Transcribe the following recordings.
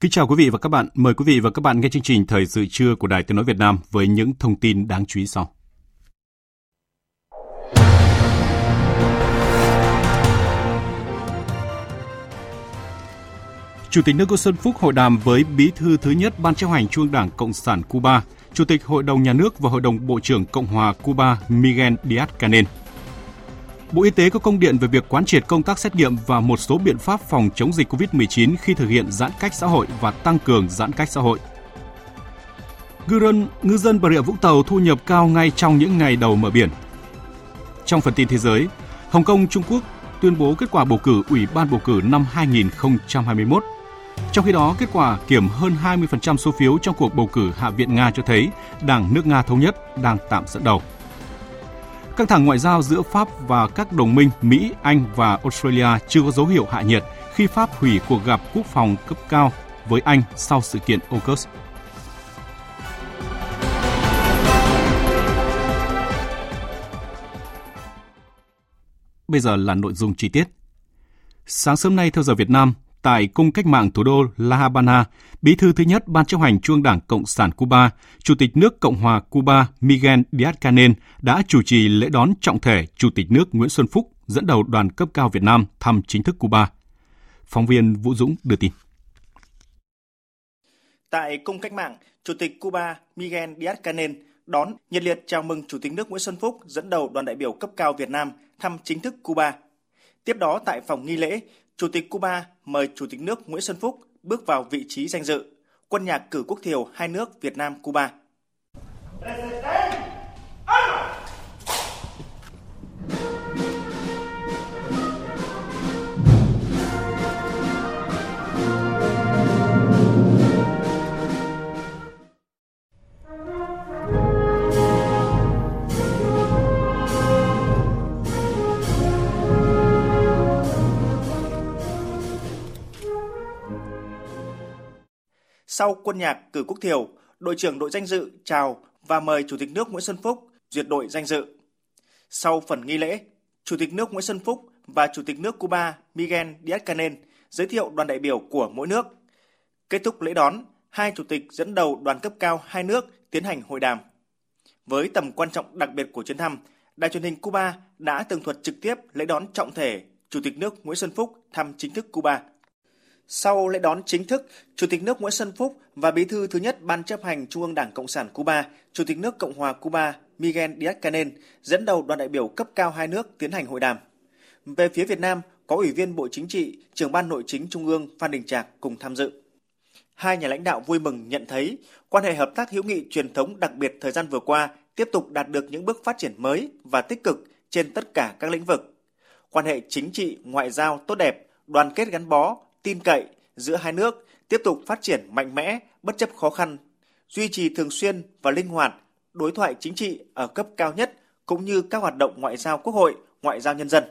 Kính chào quý vị và các bạn. Mời quý vị và các bạn nghe chương trình Thời sự trưa của Đài Tiếng Nói Việt Nam với những thông tin đáng chú ý sau. Chủ tịch nước Nguyễn Xuân Phúc hội đàm với Bí thư thứ nhất Ban chấp hành Trung Đảng Cộng sản Cuba, Chủ tịch Hội đồng Nhà nước và Hội đồng Bộ trưởng Cộng hòa Cuba Miguel Díaz-Canel. Bộ Y tế có công điện về việc quán triệt công tác xét nghiệm và một số biện pháp phòng chống dịch COVID-19 khi thực hiện giãn cách xã hội và tăng cường giãn cách xã hội. Ngư dân, ngư dân Bà Rịa Vũng Tàu thu nhập cao ngay trong những ngày đầu mở biển. Trong phần tin thế giới, Hồng Kông, Trung Quốc tuyên bố kết quả bầu cử Ủy ban bầu cử năm 2021. Trong khi đó, kết quả kiểm hơn 20% số phiếu trong cuộc bầu cử Hạ viện Nga cho thấy Đảng nước Nga Thống nhất đang tạm dẫn đầu. Căng thẳng ngoại giao giữa Pháp và các đồng minh Mỹ, Anh và Australia chưa có dấu hiệu hạ nhiệt khi Pháp hủy cuộc gặp quốc phòng cấp cao với Anh sau sự kiện AUKUS. Bây giờ là nội dung chi tiết. Sáng sớm nay theo giờ Việt Nam, tại Cung Cách mạng thủ đô La Habana, Bí thư thứ nhất Ban chấp hành Trung Đảng Cộng sản Cuba, Chủ tịch nước Cộng hòa Cuba Miguel Díaz-Canel đã chủ trì lễ đón trọng thể Chủ tịch nước Nguyễn Xuân Phúc dẫn đầu đoàn cấp cao Việt Nam thăm chính thức Cuba. Phóng viên Vũ Dũng đưa tin. Tại Cung Cách mạng, Chủ tịch Cuba Miguel Díaz-Canel đón nhiệt liệt chào mừng Chủ tịch nước Nguyễn Xuân Phúc dẫn đầu đoàn đại biểu cấp cao Việt Nam thăm chính thức Cuba. Tiếp đó tại phòng nghi lễ, Chủ tịch Cuba mời Chủ tịch nước Nguyễn Xuân Phúc bước vào vị trí danh dự, quân nhạc cử quốc thiều hai nước Việt Nam, Cuba. Sau quân nhạc cử quốc thiều, đội trưởng đội danh dự chào và mời Chủ tịch nước Nguyễn Xuân Phúc duyệt đội danh dự. Sau phần nghi lễ, Chủ tịch nước Nguyễn Xuân Phúc và Chủ tịch nước Cuba Miguel Díaz-Canel giới thiệu đoàn đại biểu của mỗi nước. Kết thúc lễ đón, hai chủ tịch dẫn đầu đoàn cấp cao hai nước tiến hành hội đàm. Với tầm quan trọng đặc biệt của chuyến thăm, Đài truyền hình Cuba đã tường thuật trực tiếp lễ đón trọng thể Chủ tịch nước Nguyễn Xuân Phúc thăm chính thức Cuba. Sau lễ đón chính thức, Chủ tịch nước Nguyễn Xuân Phúc và Bí thư thứ nhất Ban chấp hành Trung ương Đảng Cộng sản Cuba, Chủ tịch nước Cộng hòa Cuba Miguel Díaz-Canel dẫn đầu đoàn đại biểu cấp cao hai nước tiến hành hội đàm. Về phía Việt Nam, có Ủy viên Bộ Chính trị, Trưởng ban Nội chính Trung ương Phan Đình Trạc cùng tham dự. Hai nhà lãnh đạo vui mừng nhận thấy quan hệ hợp tác hữu nghị truyền thống đặc biệt thời gian vừa qua tiếp tục đạt được những bước phát triển mới và tích cực trên tất cả các lĩnh vực. Quan hệ chính trị, ngoại giao tốt đẹp, đoàn kết gắn bó, tin cậy giữa hai nước tiếp tục phát triển mạnh mẽ bất chấp khó khăn, duy trì thường xuyên và linh hoạt đối thoại chính trị ở cấp cao nhất cũng như các hoạt động ngoại giao quốc hội, ngoại giao nhân dân.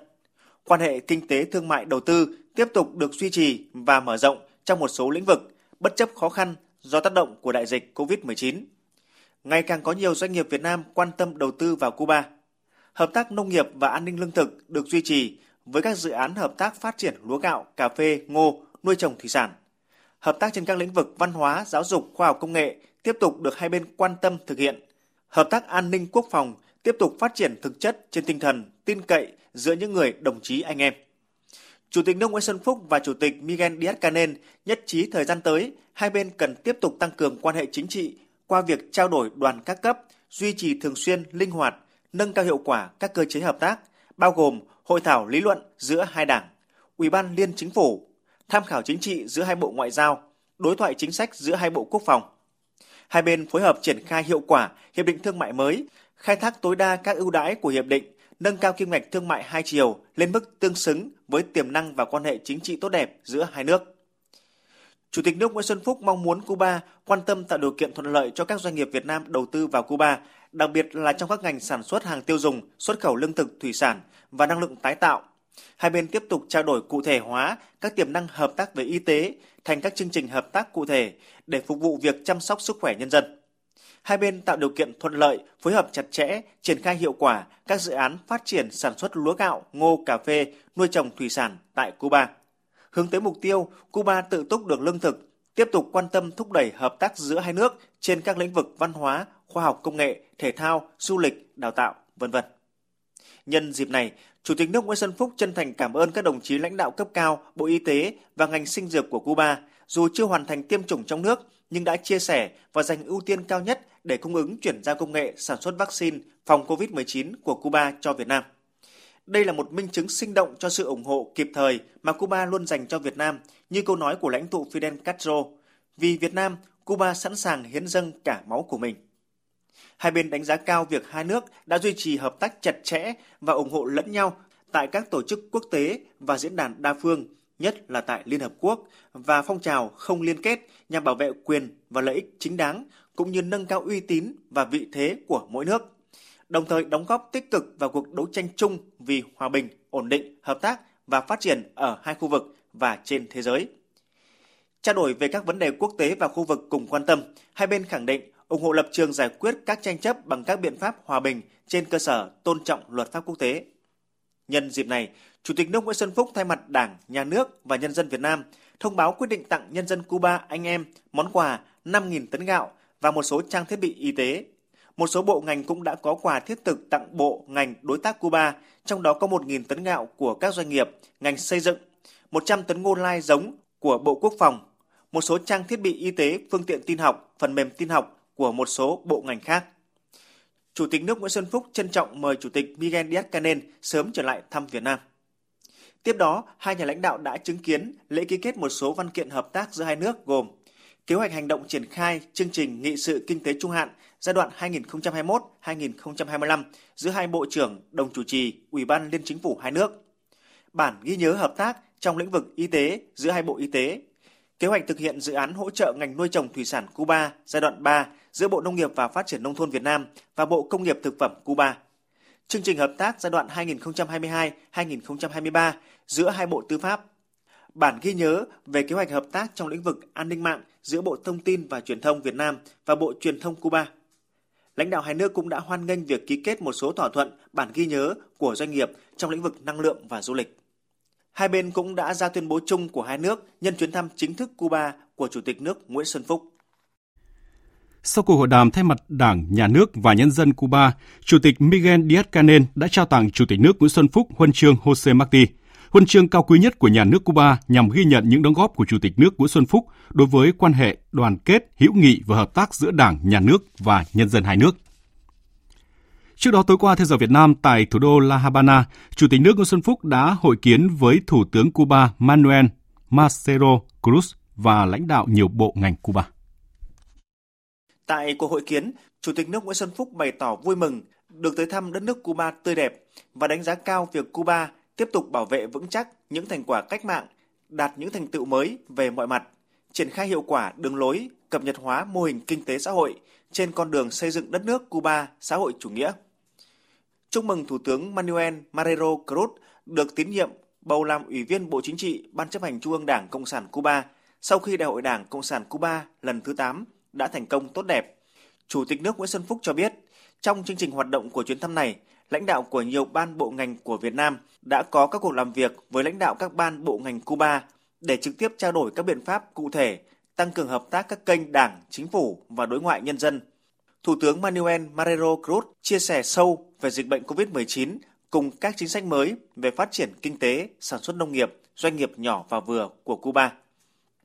Quan hệ kinh tế thương mại đầu tư tiếp tục được duy trì và mở rộng trong một số lĩnh vực bất chấp khó khăn do tác động của đại dịch COVID-19. Ngày càng có nhiều doanh nghiệp Việt Nam quan tâm đầu tư vào Cuba. Hợp tác nông nghiệp và an ninh lương thực được duy trì với các dự án hợp tác phát triển lúa gạo, cà phê, ngô, nuôi trồng thủy sản. Hợp tác trên các lĩnh vực văn hóa, giáo dục, khoa học công nghệ tiếp tục được hai bên quan tâm thực hiện. Hợp tác an ninh quốc phòng tiếp tục phát triển thực chất trên tinh thần tin cậy giữa những người đồng chí anh em. Chủ tịch nước Nguyễn Xuân Phúc và Chủ tịch Miguel Díaz-Canel nhất trí thời gian tới, hai bên cần tiếp tục tăng cường quan hệ chính trị qua việc trao đổi đoàn các cấp, duy trì thường xuyên, linh hoạt, nâng cao hiệu quả các cơ chế hợp tác, bao gồm hội thảo lý luận giữa hai đảng, Ủy ban Liên Chính phủ, tham khảo chính trị giữa hai bộ ngoại giao, đối thoại chính sách giữa hai bộ quốc phòng. Hai bên phối hợp triển khai hiệu quả hiệp định thương mại mới, khai thác tối đa các ưu đãi của hiệp định, nâng cao kim ngạch thương mại hai chiều lên mức tương xứng với tiềm năng và quan hệ chính trị tốt đẹp giữa hai nước. Chủ tịch nước Nguyễn Xuân Phúc mong muốn Cuba quan tâm tạo điều kiện thuận lợi cho các doanh nghiệp Việt Nam đầu tư vào Cuba, đặc biệt là trong các ngành sản xuất hàng tiêu dùng, xuất khẩu lương thực, thủy sản và năng lượng tái tạo. Hai bên tiếp tục trao đổi cụ thể hóa các tiềm năng hợp tác về y tế thành các chương trình hợp tác cụ thể để phục vụ việc chăm sóc sức khỏe nhân dân. Hai bên tạo điều kiện thuận lợi, phối hợp chặt chẽ, triển khai hiệu quả các dự án phát triển sản xuất lúa gạo, ngô, cà phê, nuôi trồng thủy sản tại Cuba hướng tới mục tiêu Cuba tự túc được lương thực, tiếp tục quan tâm thúc đẩy hợp tác giữa hai nước trên các lĩnh vực văn hóa, khoa học công nghệ, thể thao, du lịch, đào tạo, vân vân. Nhân dịp này, Chủ tịch nước Nguyễn Xuân Phúc chân thành cảm ơn các đồng chí lãnh đạo cấp cao, Bộ Y tế và ngành sinh dược của Cuba, dù chưa hoàn thành tiêm chủng trong nước nhưng đã chia sẻ và dành ưu tiên cao nhất để cung ứng chuyển giao công nghệ sản xuất vaccine phòng COVID-19 của Cuba cho Việt Nam. Đây là một minh chứng sinh động cho sự ủng hộ kịp thời mà Cuba luôn dành cho Việt Nam, như câu nói của lãnh tụ Fidel Castro. Vì Việt Nam, Cuba sẵn sàng hiến dâng cả máu của mình. Hai bên đánh giá cao việc hai nước đã duy trì hợp tác chặt chẽ và ủng hộ lẫn nhau tại các tổ chức quốc tế và diễn đàn đa phương, nhất là tại Liên Hợp Quốc và phong trào không liên kết nhằm bảo vệ quyền và lợi ích chính đáng, cũng như nâng cao uy tín và vị thế của mỗi nước đồng thời đóng góp tích cực vào cuộc đấu tranh chung vì hòa bình, ổn định, hợp tác và phát triển ở hai khu vực và trên thế giới. Trao đổi về các vấn đề quốc tế và khu vực cùng quan tâm, hai bên khẳng định ủng hộ lập trường giải quyết các tranh chấp bằng các biện pháp hòa bình trên cơ sở tôn trọng luật pháp quốc tế. Nhân dịp này, Chủ tịch nước Nguyễn Xuân Phúc thay mặt Đảng, Nhà nước và nhân dân Việt Nam thông báo quyết định tặng nhân dân Cuba anh em món quà 5.000 tấn gạo và một số trang thiết bị y tế một số bộ ngành cũng đã có quà thiết thực tặng bộ ngành đối tác Cuba, trong đó có 1.000 tấn gạo của các doanh nghiệp, ngành xây dựng, 100 tấn ngô lai giống của Bộ Quốc phòng, một số trang thiết bị y tế, phương tiện tin học, phần mềm tin học của một số bộ ngành khác. Chủ tịch nước Nguyễn Xuân Phúc trân trọng mời Chủ tịch Miguel Díaz-Canel sớm trở lại thăm Việt Nam. Tiếp đó, hai nhà lãnh đạo đã chứng kiến lễ ký kết một số văn kiện hợp tác giữa hai nước gồm kế hoạch hành động triển khai chương trình nghị sự kinh tế trung hạn giai đoạn 2021-2025 giữa hai bộ trưởng đồng chủ trì Ủy ban Liên chính phủ hai nước. Bản ghi nhớ hợp tác trong lĩnh vực y tế giữa hai bộ y tế. Kế hoạch thực hiện dự án hỗ trợ ngành nuôi trồng thủy sản Cuba giai đoạn 3 giữa Bộ Nông nghiệp và Phát triển Nông thôn Việt Nam và Bộ Công nghiệp Thực phẩm Cuba. Chương trình hợp tác giai đoạn 2022-2023 giữa hai bộ tư pháp bản ghi nhớ về kế hoạch hợp tác trong lĩnh vực an ninh mạng giữa Bộ Thông tin và Truyền thông Việt Nam và Bộ Truyền thông Cuba. Lãnh đạo hai nước cũng đã hoan nghênh việc ký kết một số thỏa thuận bản ghi nhớ của doanh nghiệp trong lĩnh vực năng lượng và du lịch. Hai bên cũng đã ra tuyên bố chung của hai nước nhân chuyến thăm chính thức Cuba của Chủ tịch nước Nguyễn Xuân Phúc. Sau cuộc hội đàm thay mặt Đảng, Nhà nước và nhân dân Cuba, Chủ tịch Miguel Díaz-Canel đã trao tặng Chủ tịch nước Nguyễn Xuân Phúc huân chương Jose Marti – huân chương cao quý nhất của nhà nước Cuba nhằm ghi nhận những đóng góp của Chủ tịch nước Nguyễn Xuân Phúc đối với quan hệ đoàn kết, hữu nghị và hợp tác giữa Đảng, nhà nước và nhân dân hai nước. Trước đó tối qua theo giờ Việt Nam tại thủ đô La Habana, Chủ tịch nước Nguyễn Xuân Phúc đã hội kiến với Thủ tướng Cuba Manuel Marcelo Cruz và lãnh đạo nhiều bộ ngành Cuba. Tại cuộc hội kiến, Chủ tịch nước Nguyễn Xuân Phúc bày tỏ vui mừng được tới thăm đất nước Cuba tươi đẹp và đánh giá cao việc Cuba tiếp tục bảo vệ vững chắc những thành quả cách mạng, đạt những thành tựu mới về mọi mặt, triển khai hiệu quả đường lối, cập nhật hóa mô hình kinh tế xã hội trên con đường xây dựng đất nước Cuba xã hội chủ nghĩa. Chúc mừng Thủ tướng Manuel Marrero Cruz được tín nhiệm bầu làm Ủy viên Bộ Chính trị Ban chấp hành Trung ương Đảng Cộng sản Cuba sau khi Đại hội Đảng Cộng sản Cuba lần thứ 8 đã thành công tốt đẹp. Chủ tịch nước Nguyễn Xuân Phúc cho biết, trong chương trình hoạt động của chuyến thăm này, lãnh đạo của nhiều ban bộ ngành của Việt Nam đã có các cuộc làm việc với lãnh đạo các ban bộ ngành Cuba để trực tiếp trao đổi các biện pháp cụ thể, tăng cường hợp tác các kênh đảng, chính phủ và đối ngoại nhân dân. Thủ tướng Manuel Marrero Cruz chia sẻ sâu về dịch bệnh COVID-19 cùng các chính sách mới về phát triển kinh tế, sản xuất nông nghiệp, doanh nghiệp nhỏ và vừa của Cuba.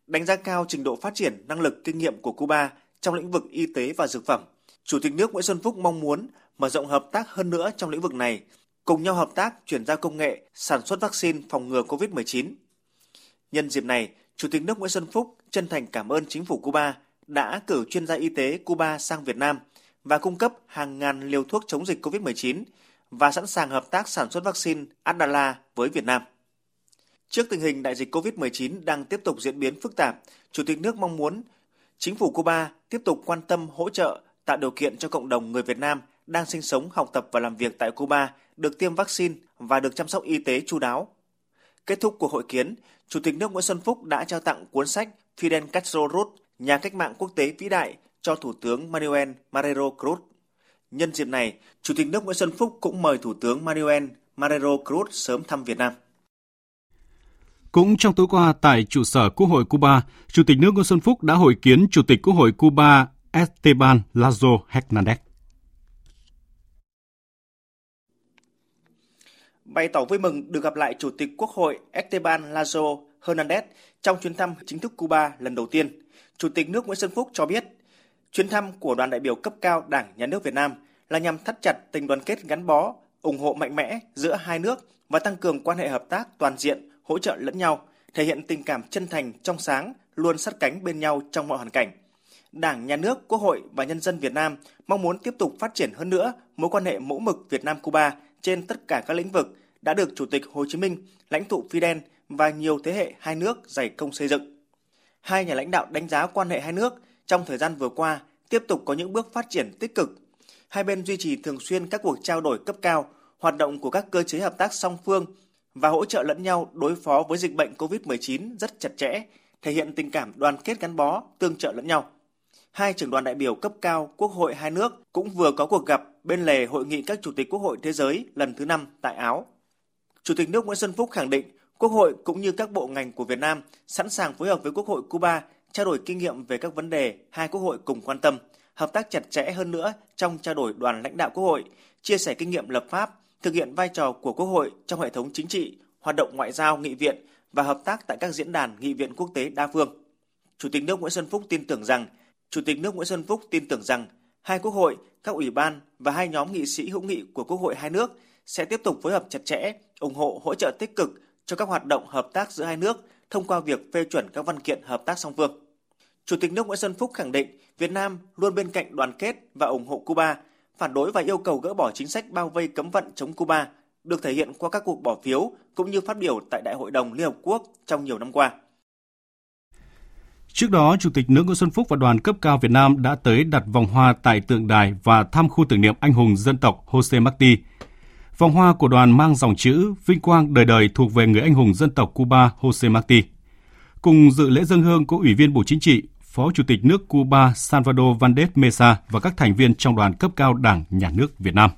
Đánh giá cao trình độ phát triển năng lực kinh nghiệm của Cuba trong lĩnh vực y tế và dược phẩm, Chủ tịch nước Nguyễn Xuân Phúc mong muốn mở rộng hợp tác hơn nữa trong lĩnh vực này, cùng nhau hợp tác chuyển giao công nghệ sản xuất vaccine phòng ngừa COVID-19. Nhân dịp này, Chủ tịch nước Nguyễn Xuân Phúc chân thành cảm ơn chính phủ Cuba đã cử chuyên gia y tế Cuba sang Việt Nam và cung cấp hàng ngàn liều thuốc chống dịch COVID-19 và sẵn sàng hợp tác sản xuất vaccine Adala với Việt Nam. Trước tình hình đại dịch COVID-19 đang tiếp tục diễn biến phức tạp, Chủ tịch nước mong muốn chính phủ Cuba tiếp tục quan tâm hỗ trợ tạo điều kiện cho cộng đồng người Việt Nam đang sinh sống, học tập và làm việc tại Cuba được tiêm vaccine và được chăm sóc y tế chú đáo. Kết thúc cuộc hội kiến, Chủ tịch nước Nguyễn Xuân Phúc đã trao tặng cuốn sách Fidel Castro Ruz, nhà cách mạng quốc tế vĩ đại cho Thủ tướng Manuel Marrero Cruz. Nhân dịp này, Chủ tịch nước Nguyễn Xuân Phúc cũng mời Thủ tướng Manuel Marrero Cruz sớm thăm Việt Nam. Cũng trong tối qua tại trụ sở Quốc hội Cuba, Chủ tịch nước Nguyễn Xuân Phúc đã hội kiến Chủ tịch Quốc hội Cuba Esteban Lazo Hernandez. Bày tỏ vui mừng được gặp lại Chủ tịch Quốc hội Esteban Lazo Hernandez trong chuyến thăm chính thức Cuba lần đầu tiên. Chủ tịch nước Nguyễn Xuân Phúc cho biết, chuyến thăm của đoàn đại biểu cấp cao Đảng, Nhà nước Việt Nam là nhằm thắt chặt tình đoàn kết gắn bó, ủng hộ mạnh mẽ giữa hai nước và tăng cường quan hệ hợp tác toàn diện, hỗ trợ lẫn nhau, thể hiện tình cảm chân thành, trong sáng, luôn sát cánh bên nhau trong mọi hoàn cảnh. Đảng, Nhà nước, Quốc hội và nhân dân Việt Nam mong muốn tiếp tục phát triển hơn nữa mối quan hệ mẫu mực Việt Nam-Cuba trên tất cả các lĩnh vực đã được Chủ tịch Hồ Chí Minh, lãnh tụ Fidel và nhiều thế hệ hai nước dày công xây dựng. Hai nhà lãnh đạo đánh giá quan hệ hai nước trong thời gian vừa qua tiếp tục có những bước phát triển tích cực. Hai bên duy trì thường xuyên các cuộc trao đổi cấp cao, hoạt động của các cơ chế hợp tác song phương và hỗ trợ lẫn nhau đối phó với dịch bệnh COVID-19 rất chặt chẽ, thể hiện tình cảm đoàn kết gắn bó, tương trợ lẫn nhau. Hai trưởng đoàn đại biểu cấp cao Quốc hội hai nước cũng vừa có cuộc gặp bên lề hội nghị các chủ tịch Quốc hội thế giới lần thứ năm tại Áo. Chủ tịch nước Nguyễn Xuân Phúc khẳng định Quốc hội cũng như các bộ ngành của Việt Nam sẵn sàng phối hợp với Quốc hội Cuba trao đổi kinh nghiệm về các vấn đề hai quốc hội cùng quan tâm, hợp tác chặt chẽ hơn nữa trong trao đổi đoàn lãnh đạo Quốc hội, chia sẻ kinh nghiệm lập pháp, thực hiện vai trò của Quốc hội trong hệ thống chính trị, hoạt động ngoại giao nghị viện và hợp tác tại các diễn đàn nghị viện quốc tế đa phương. Chủ tịch nước Nguyễn Xuân Phúc tin tưởng rằng Chủ tịch nước Nguyễn Xuân Phúc tin tưởng rằng hai quốc hội, các ủy ban và hai nhóm nghị sĩ hữu nghị của quốc hội hai nước sẽ tiếp tục phối hợp chặt chẽ, ủng hộ hỗ trợ tích cực cho các hoạt động hợp tác giữa hai nước thông qua việc phê chuẩn các văn kiện hợp tác song phương. Chủ tịch nước Nguyễn Xuân Phúc khẳng định Việt Nam luôn bên cạnh đoàn kết và ủng hộ Cuba, phản đối và yêu cầu gỡ bỏ chính sách bao vây cấm vận chống Cuba được thể hiện qua các cuộc bỏ phiếu cũng như phát biểu tại Đại hội đồng Liên Hợp Quốc trong nhiều năm qua. Trước đó, Chủ tịch nước Nguyễn Xuân Phúc và đoàn cấp cao Việt Nam đã tới đặt vòng hoa tại tượng đài và thăm khu tưởng niệm anh hùng dân tộc Jose Marti. Vòng hoa của đoàn mang dòng chữ Vinh quang đời đời thuộc về người anh hùng dân tộc Cuba Jose Marti. Cùng dự lễ dân hương có Ủy viên Bộ Chính trị, Phó Chủ tịch nước Cuba Salvador Vandes Mesa và các thành viên trong đoàn cấp cao Đảng, Nhà nước Việt Nam.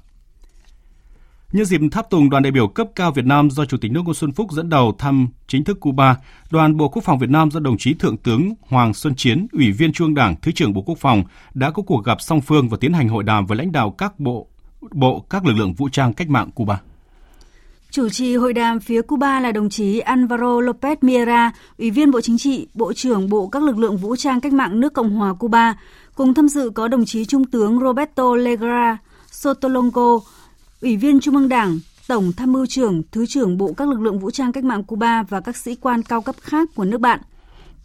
Nhân dịp tháp tùng đoàn đại biểu cấp cao Việt Nam do Chủ tịch nước Nguyễn Xuân Phúc dẫn đầu thăm chính thức Cuba, đoàn Bộ Quốc phòng Việt Nam do đồng chí Thượng tướng Hoàng Xuân Chiến, Ủy viên Trung Đảng, Thứ trưởng Bộ Quốc phòng đã có cuộc gặp song phương và tiến hành hội đàm với lãnh đạo các bộ bộ các lực lượng vũ trang cách mạng Cuba. Chủ trì hội đàm phía Cuba là đồng chí Alvaro Lopez Miera, Ủy viên Bộ Chính trị, Bộ trưởng Bộ các lực lượng vũ trang cách mạng nước Cộng hòa Cuba. Cùng tham dự có đồng chí Trung tướng Roberto Legra Sotolongo, Ủy viên Trung ương Đảng, Tổng Tham mưu trưởng, Thứ trưởng Bộ các lực lượng vũ trang cách mạng Cuba và các sĩ quan cao cấp khác của nước bạn.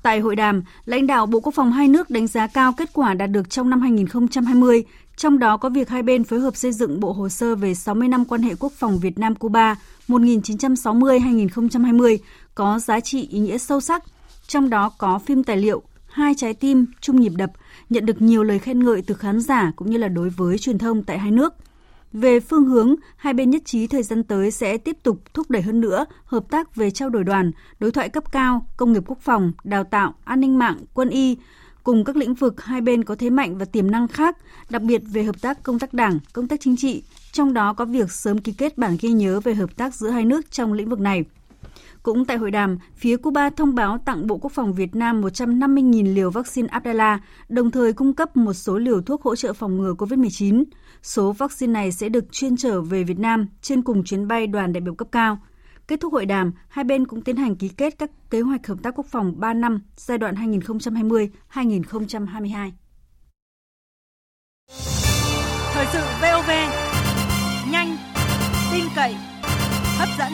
Tại hội đàm, lãnh đạo Bộ Quốc phòng hai nước đánh giá cao kết quả đạt được trong năm 2020, trong đó có việc hai bên phối hợp xây dựng bộ hồ sơ về 60 năm quan hệ quốc phòng Việt Nam-Cuba 1960-2020 có giá trị ý nghĩa sâu sắc, trong đó có phim tài liệu Hai trái tim chung nhịp đập nhận được nhiều lời khen ngợi từ khán giả cũng như là đối với truyền thông tại hai nước – về phương hướng, hai bên nhất trí thời gian tới sẽ tiếp tục thúc đẩy hơn nữa hợp tác về trao đổi đoàn, đối thoại cấp cao, công nghiệp quốc phòng, đào tạo, an ninh mạng, quân y, cùng các lĩnh vực hai bên có thế mạnh và tiềm năng khác, đặc biệt về hợp tác công tác đảng, công tác chính trị, trong đó có việc sớm ký kết bản ghi nhớ về hợp tác giữa hai nước trong lĩnh vực này. Cũng tại hội đàm, phía Cuba thông báo tặng Bộ Quốc phòng Việt Nam 150.000 liều vaccine Abdala, đồng thời cung cấp một số liều thuốc hỗ trợ phòng ngừa COVID-19. Số vaccine này sẽ được chuyên trở về Việt Nam trên cùng chuyến bay đoàn đại biểu cấp cao. Kết thúc hội đàm, hai bên cũng tiến hành ký kết các kế hoạch hợp tác quốc phòng 3 năm giai đoạn 2020-2022. Thời sự VOV, nhanh, tin cậy, hấp dẫn.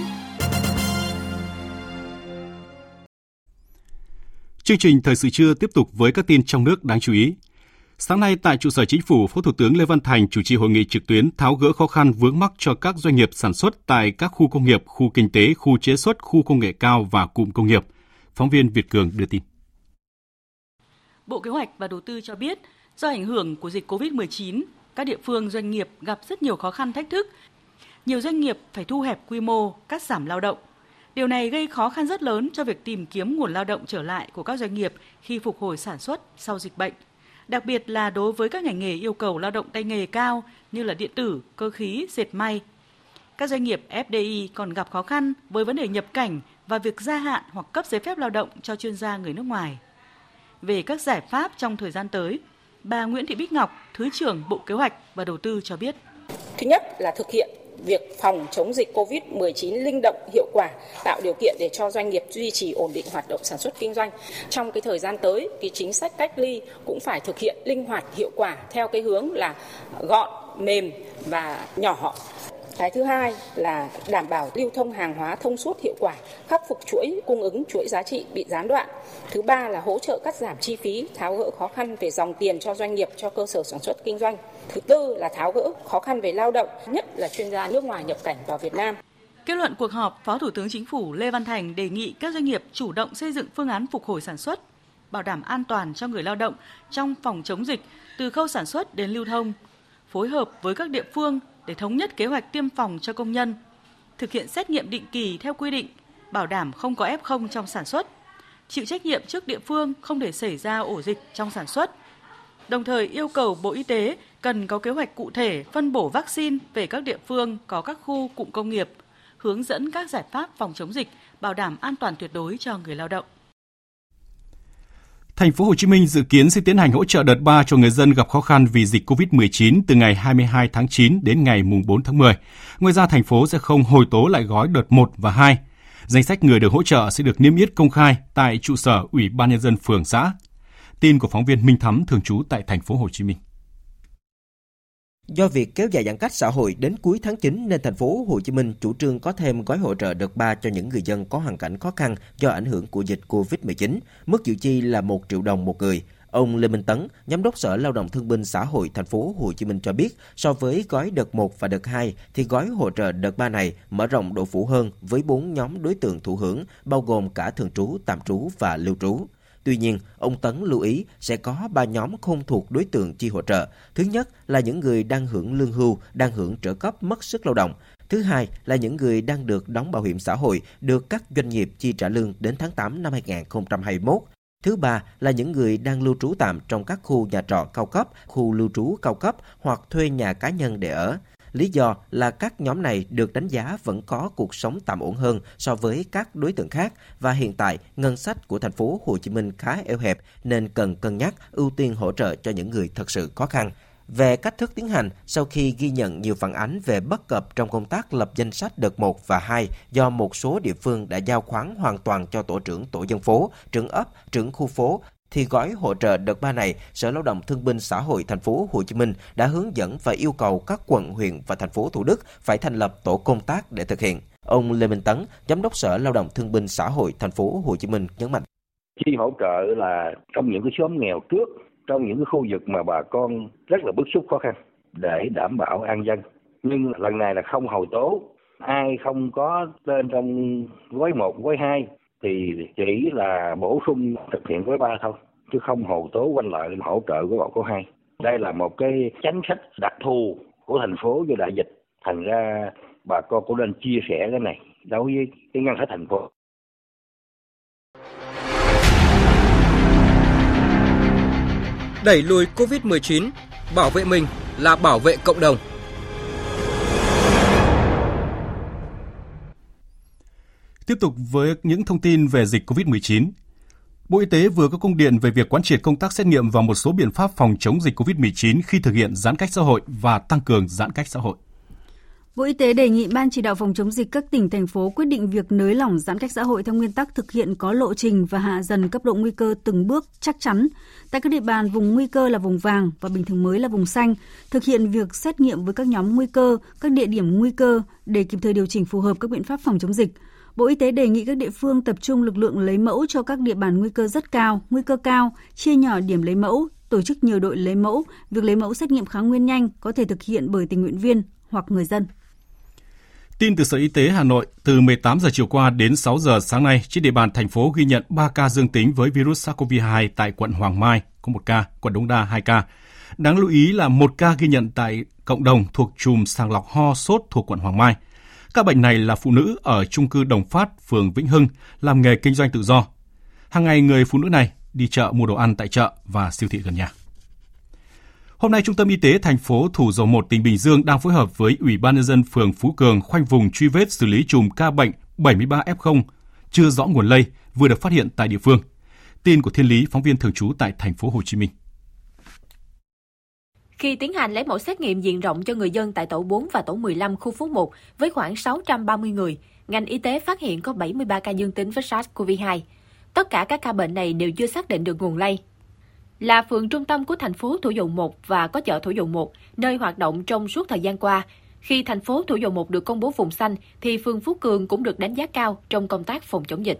Chương trình thời sự trưa tiếp tục với các tin trong nước đáng chú ý. Sáng nay tại trụ sở chính phủ, Phó Thủ tướng Lê Văn Thành chủ trì hội nghị trực tuyến tháo gỡ khó khăn vướng mắc cho các doanh nghiệp sản xuất tại các khu công nghiệp, khu kinh tế, khu chế xuất, khu công nghệ cao và cụm công nghiệp. Phóng viên Việt Cường đưa tin. Bộ Kế hoạch và Đầu tư cho biết, do ảnh hưởng của dịch COVID-19, các địa phương doanh nghiệp gặp rất nhiều khó khăn thách thức. Nhiều doanh nghiệp phải thu hẹp quy mô, cắt giảm lao động. Điều này gây khó khăn rất lớn cho việc tìm kiếm nguồn lao động trở lại của các doanh nghiệp khi phục hồi sản xuất sau dịch bệnh. Đặc biệt là đối với các ngành nghề yêu cầu lao động tay nghề cao như là điện tử, cơ khí, dệt may. Các doanh nghiệp FDI còn gặp khó khăn với vấn đề nhập cảnh và việc gia hạn hoặc cấp giấy phép lao động cho chuyên gia người nước ngoài. Về các giải pháp trong thời gian tới, bà Nguyễn Thị Bích Ngọc, Thứ trưởng Bộ Kế hoạch và Đầu tư cho biết. Thứ nhất là thực hiện việc phòng chống dịch COVID-19 linh động hiệu quả, tạo điều kiện để cho doanh nghiệp duy trì ổn định hoạt động sản xuất kinh doanh. Trong cái thời gian tới, cái chính sách cách ly cũng phải thực hiện linh hoạt hiệu quả theo cái hướng là gọn, mềm và nhỏ cái thứ hai là đảm bảo lưu thông hàng hóa thông suốt hiệu quả, khắc phục chuỗi cung ứng, chuỗi giá trị bị gián đoạn. Thứ ba là hỗ trợ cắt giảm chi phí, tháo gỡ khó khăn về dòng tiền cho doanh nghiệp, cho cơ sở sản xuất kinh doanh. Thứ tư là tháo gỡ khó khăn về lao động, nhất là chuyên gia nước ngoài nhập cảnh vào Việt Nam. Kết luận cuộc họp, Phó Thủ tướng Chính phủ Lê Văn Thành đề nghị các doanh nghiệp chủ động xây dựng phương án phục hồi sản xuất, bảo đảm an toàn cho người lao động trong phòng chống dịch từ khâu sản xuất đến lưu thông, phối hợp với các địa phương để thống nhất kế hoạch tiêm phòng cho công nhân, thực hiện xét nghiệm định kỳ theo quy định, bảo đảm không có F0 trong sản xuất, chịu trách nhiệm trước địa phương không để xảy ra ổ dịch trong sản xuất. Đồng thời yêu cầu Bộ Y tế cần có kế hoạch cụ thể phân bổ vaccine về các địa phương có các khu cụm công nghiệp, hướng dẫn các giải pháp phòng chống dịch, bảo đảm an toàn tuyệt đối cho người lao động. Thành phố Hồ Chí Minh dự kiến sẽ tiến hành hỗ trợ đợt 3 cho người dân gặp khó khăn vì dịch COVID-19 từ ngày 22 tháng 9 đến ngày 4 tháng 10. Ngoài ra, thành phố sẽ không hồi tố lại gói đợt 1 và 2. Danh sách người được hỗ trợ sẽ được niêm yết công khai tại trụ sở Ủy ban nhân dân phường xã. Tin của phóng viên Minh Thắm thường trú tại thành phố Hồ Chí Minh. Do việc kéo dài giãn cách xã hội đến cuối tháng 9 nên thành phố Hồ Chí Minh chủ trương có thêm gói hỗ trợ đợt 3 cho những người dân có hoàn cảnh khó khăn do ảnh hưởng của dịch Covid-19. Mức dự chi là 1 triệu đồng một người. Ông Lê Minh Tấn, Giám đốc Sở Lao động Thương binh Xã hội thành phố Hồ Chí Minh cho biết, so với gói đợt 1 và đợt 2 thì gói hỗ trợ đợt 3 này mở rộng độ phủ hơn với 4 nhóm đối tượng thụ hưởng, bao gồm cả thường trú, tạm trú và lưu trú. Tuy nhiên, ông Tấn lưu ý sẽ có ba nhóm không thuộc đối tượng chi hỗ trợ. Thứ nhất là những người đang hưởng lương hưu, đang hưởng trợ cấp mất sức lao động. Thứ hai là những người đang được đóng bảo hiểm xã hội, được các doanh nghiệp chi trả lương đến tháng 8 năm 2021. Thứ ba là những người đang lưu trú tạm trong các khu nhà trọ cao cấp, khu lưu trú cao cấp hoặc thuê nhà cá nhân để ở. Lý do là các nhóm này được đánh giá vẫn có cuộc sống tạm ổn hơn so với các đối tượng khác và hiện tại ngân sách của thành phố Hồ Chí Minh khá eo hẹp nên cần cân nhắc ưu tiên hỗ trợ cho những người thật sự khó khăn. Về cách thức tiến hành, sau khi ghi nhận nhiều phản ánh về bất cập trong công tác lập danh sách đợt 1 và 2 do một số địa phương đã giao khoán hoàn toàn cho tổ trưởng tổ dân phố, trưởng ấp, trưởng khu phố thì gói hỗ trợ đợt 3 này, Sở Lao động Thương binh Xã hội thành phố Hồ Chí Minh đã hướng dẫn và yêu cầu các quận, huyện và thành phố Thủ Đức phải thành lập tổ công tác để thực hiện. Ông Lê Minh Tấn, Giám đốc Sở Lao động Thương binh Xã hội thành phố Hồ Chí Minh nhấn mạnh. Chi hỗ trợ là trong những cái xóm nghèo trước, trong những cái khu vực mà bà con rất là bức xúc khó khăn để đảm bảo an dân. Nhưng lần này là không hầu tố, ai không có tên trong gói 1, gói 2 thì chỉ là bổ sung thực hiện gói ba thôi chứ không hồ tố quanh lại hỗ trợ của bọn có hai. Đây là một cái chính sách đặc thù của thành phố do đại dịch. Thành ra bà con cũng nên chia sẻ cái này đối với cái ngân sách thành phố. Đẩy lùi Covid-19, bảo vệ mình là bảo vệ cộng đồng. Tiếp tục với những thông tin về dịch COVID-19. Bộ Y tế vừa có công điện về việc quán triệt công tác xét nghiệm và một số biện pháp phòng chống dịch COVID-19 khi thực hiện giãn cách xã hội và tăng cường giãn cách xã hội. Bộ Y tế đề nghị Ban chỉ đạo phòng chống dịch các tỉnh, thành phố quyết định việc nới lỏng giãn cách xã hội theo nguyên tắc thực hiện có lộ trình và hạ dần cấp độ nguy cơ từng bước chắc chắn. Tại các địa bàn vùng nguy cơ là vùng vàng và bình thường mới là vùng xanh, thực hiện việc xét nghiệm với các nhóm nguy cơ, các địa điểm nguy cơ để kịp thời điều chỉnh phù hợp các biện pháp phòng chống dịch. Bộ Y tế đề nghị các địa phương tập trung lực lượng lấy mẫu cho các địa bàn nguy cơ rất cao, nguy cơ cao, chia nhỏ điểm lấy mẫu, tổ chức nhiều đội lấy mẫu. Việc lấy mẫu xét nghiệm kháng nguyên nhanh có thể thực hiện bởi tình nguyện viên hoặc người dân. Tin từ Sở Y tế Hà Nội, từ 18 giờ chiều qua đến 6 giờ sáng nay, trên địa bàn thành phố ghi nhận 3 ca dương tính với virus SARS-CoV-2 tại quận Hoàng Mai, có 1 ca, quận Đống Đa 2 ca. Đáng lưu ý là 1 ca ghi nhận tại cộng đồng thuộc chùm sàng lọc ho sốt thuộc quận Hoàng Mai. Các bệnh này là phụ nữ ở trung cư Đồng Phát, phường Vĩnh Hưng, làm nghề kinh doanh tự do. Hàng ngày người phụ nữ này đi chợ mua đồ ăn tại chợ và siêu thị gần nhà. Hôm nay, Trung tâm Y tế thành phố Thủ Dầu Một, tỉnh Bình Dương đang phối hợp với Ủy ban nhân dân phường Phú Cường khoanh vùng truy vết xử lý chùm ca bệnh 73F0 chưa rõ nguồn lây vừa được phát hiện tại địa phương. Tin của Thiên Lý, phóng viên thường trú tại thành phố Hồ Chí Minh. Khi tiến hành lấy mẫu xét nghiệm diện rộng cho người dân tại tổ 4 và tổ 15 khu phố 1 với khoảng 630 người, ngành y tế phát hiện có 73 ca dương tính với SARS-CoV-2. Tất cả các ca bệnh này đều chưa xác định được nguồn lây. Là phường trung tâm của thành phố Thủ Dầu Một và có chợ Thủ Dầu Một, nơi hoạt động trong suốt thời gian qua. Khi thành phố Thủ Dầu Một được công bố vùng xanh, thì phường Phú Cường cũng được đánh giá cao trong công tác phòng chống dịch.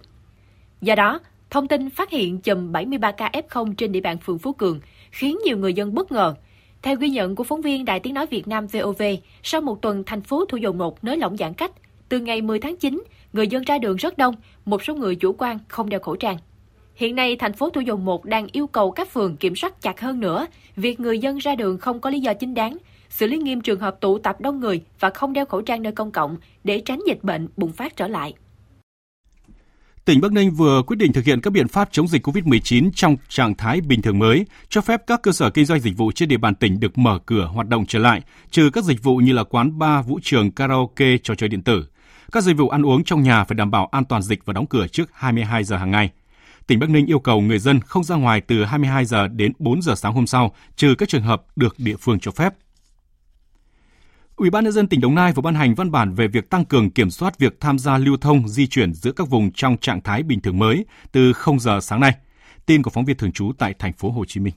Do đó, thông tin phát hiện chùm 73 ca F0 trên địa bàn phường Phú Cường khiến nhiều người dân bất ngờ – theo ghi nhận của phóng viên Đài Tiếng Nói Việt Nam VOV, sau một tuần thành phố Thủ Dầu Một nới lỏng giãn cách, từ ngày 10 tháng 9, người dân ra đường rất đông, một số người chủ quan không đeo khẩu trang. Hiện nay, thành phố Thủ Dầu Một đang yêu cầu các phường kiểm soát chặt hơn nữa việc người dân ra đường không có lý do chính đáng, xử lý nghiêm trường hợp tụ tập đông người và không đeo khẩu trang nơi công cộng để tránh dịch bệnh bùng phát trở lại tỉnh Bắc Ninh vừa quyết định thực hiện các biện pháp chống dịch COVID-19 trong trạng thái bình thường mới, cho phép các cơ sở kinh doanh dịch vụ trên địa bàn tỉnh được mở cửa hoạt động trở lại, trừ các dịch vụ như là quán bar, vũ trường, karaoke, trò chơi điện tử. Các dịch vụ ăn uống trong nhà phải đảm bảo an toàn dịch và đóng cửa trước 22 giờ hàng ngày. Tỉnh Bắc Ninh yêu cầu người dân không ra ngoài từ 22 giờ đến 4 giờ sáng hôm sau, trừ các trường hợp được địa phương cho phép. Ủy ban nhân dân tỉnh Đồng Nai vừa ban hành văn bản về việc tăng cường kiểm soát việc tham gia lưu thông di chuyển giữa các vùng trong trạng thái bình thường mới từ 0 giờ sáng nay. Tin của phóng viên thường trú tại thành phố Hồ Chí Minh.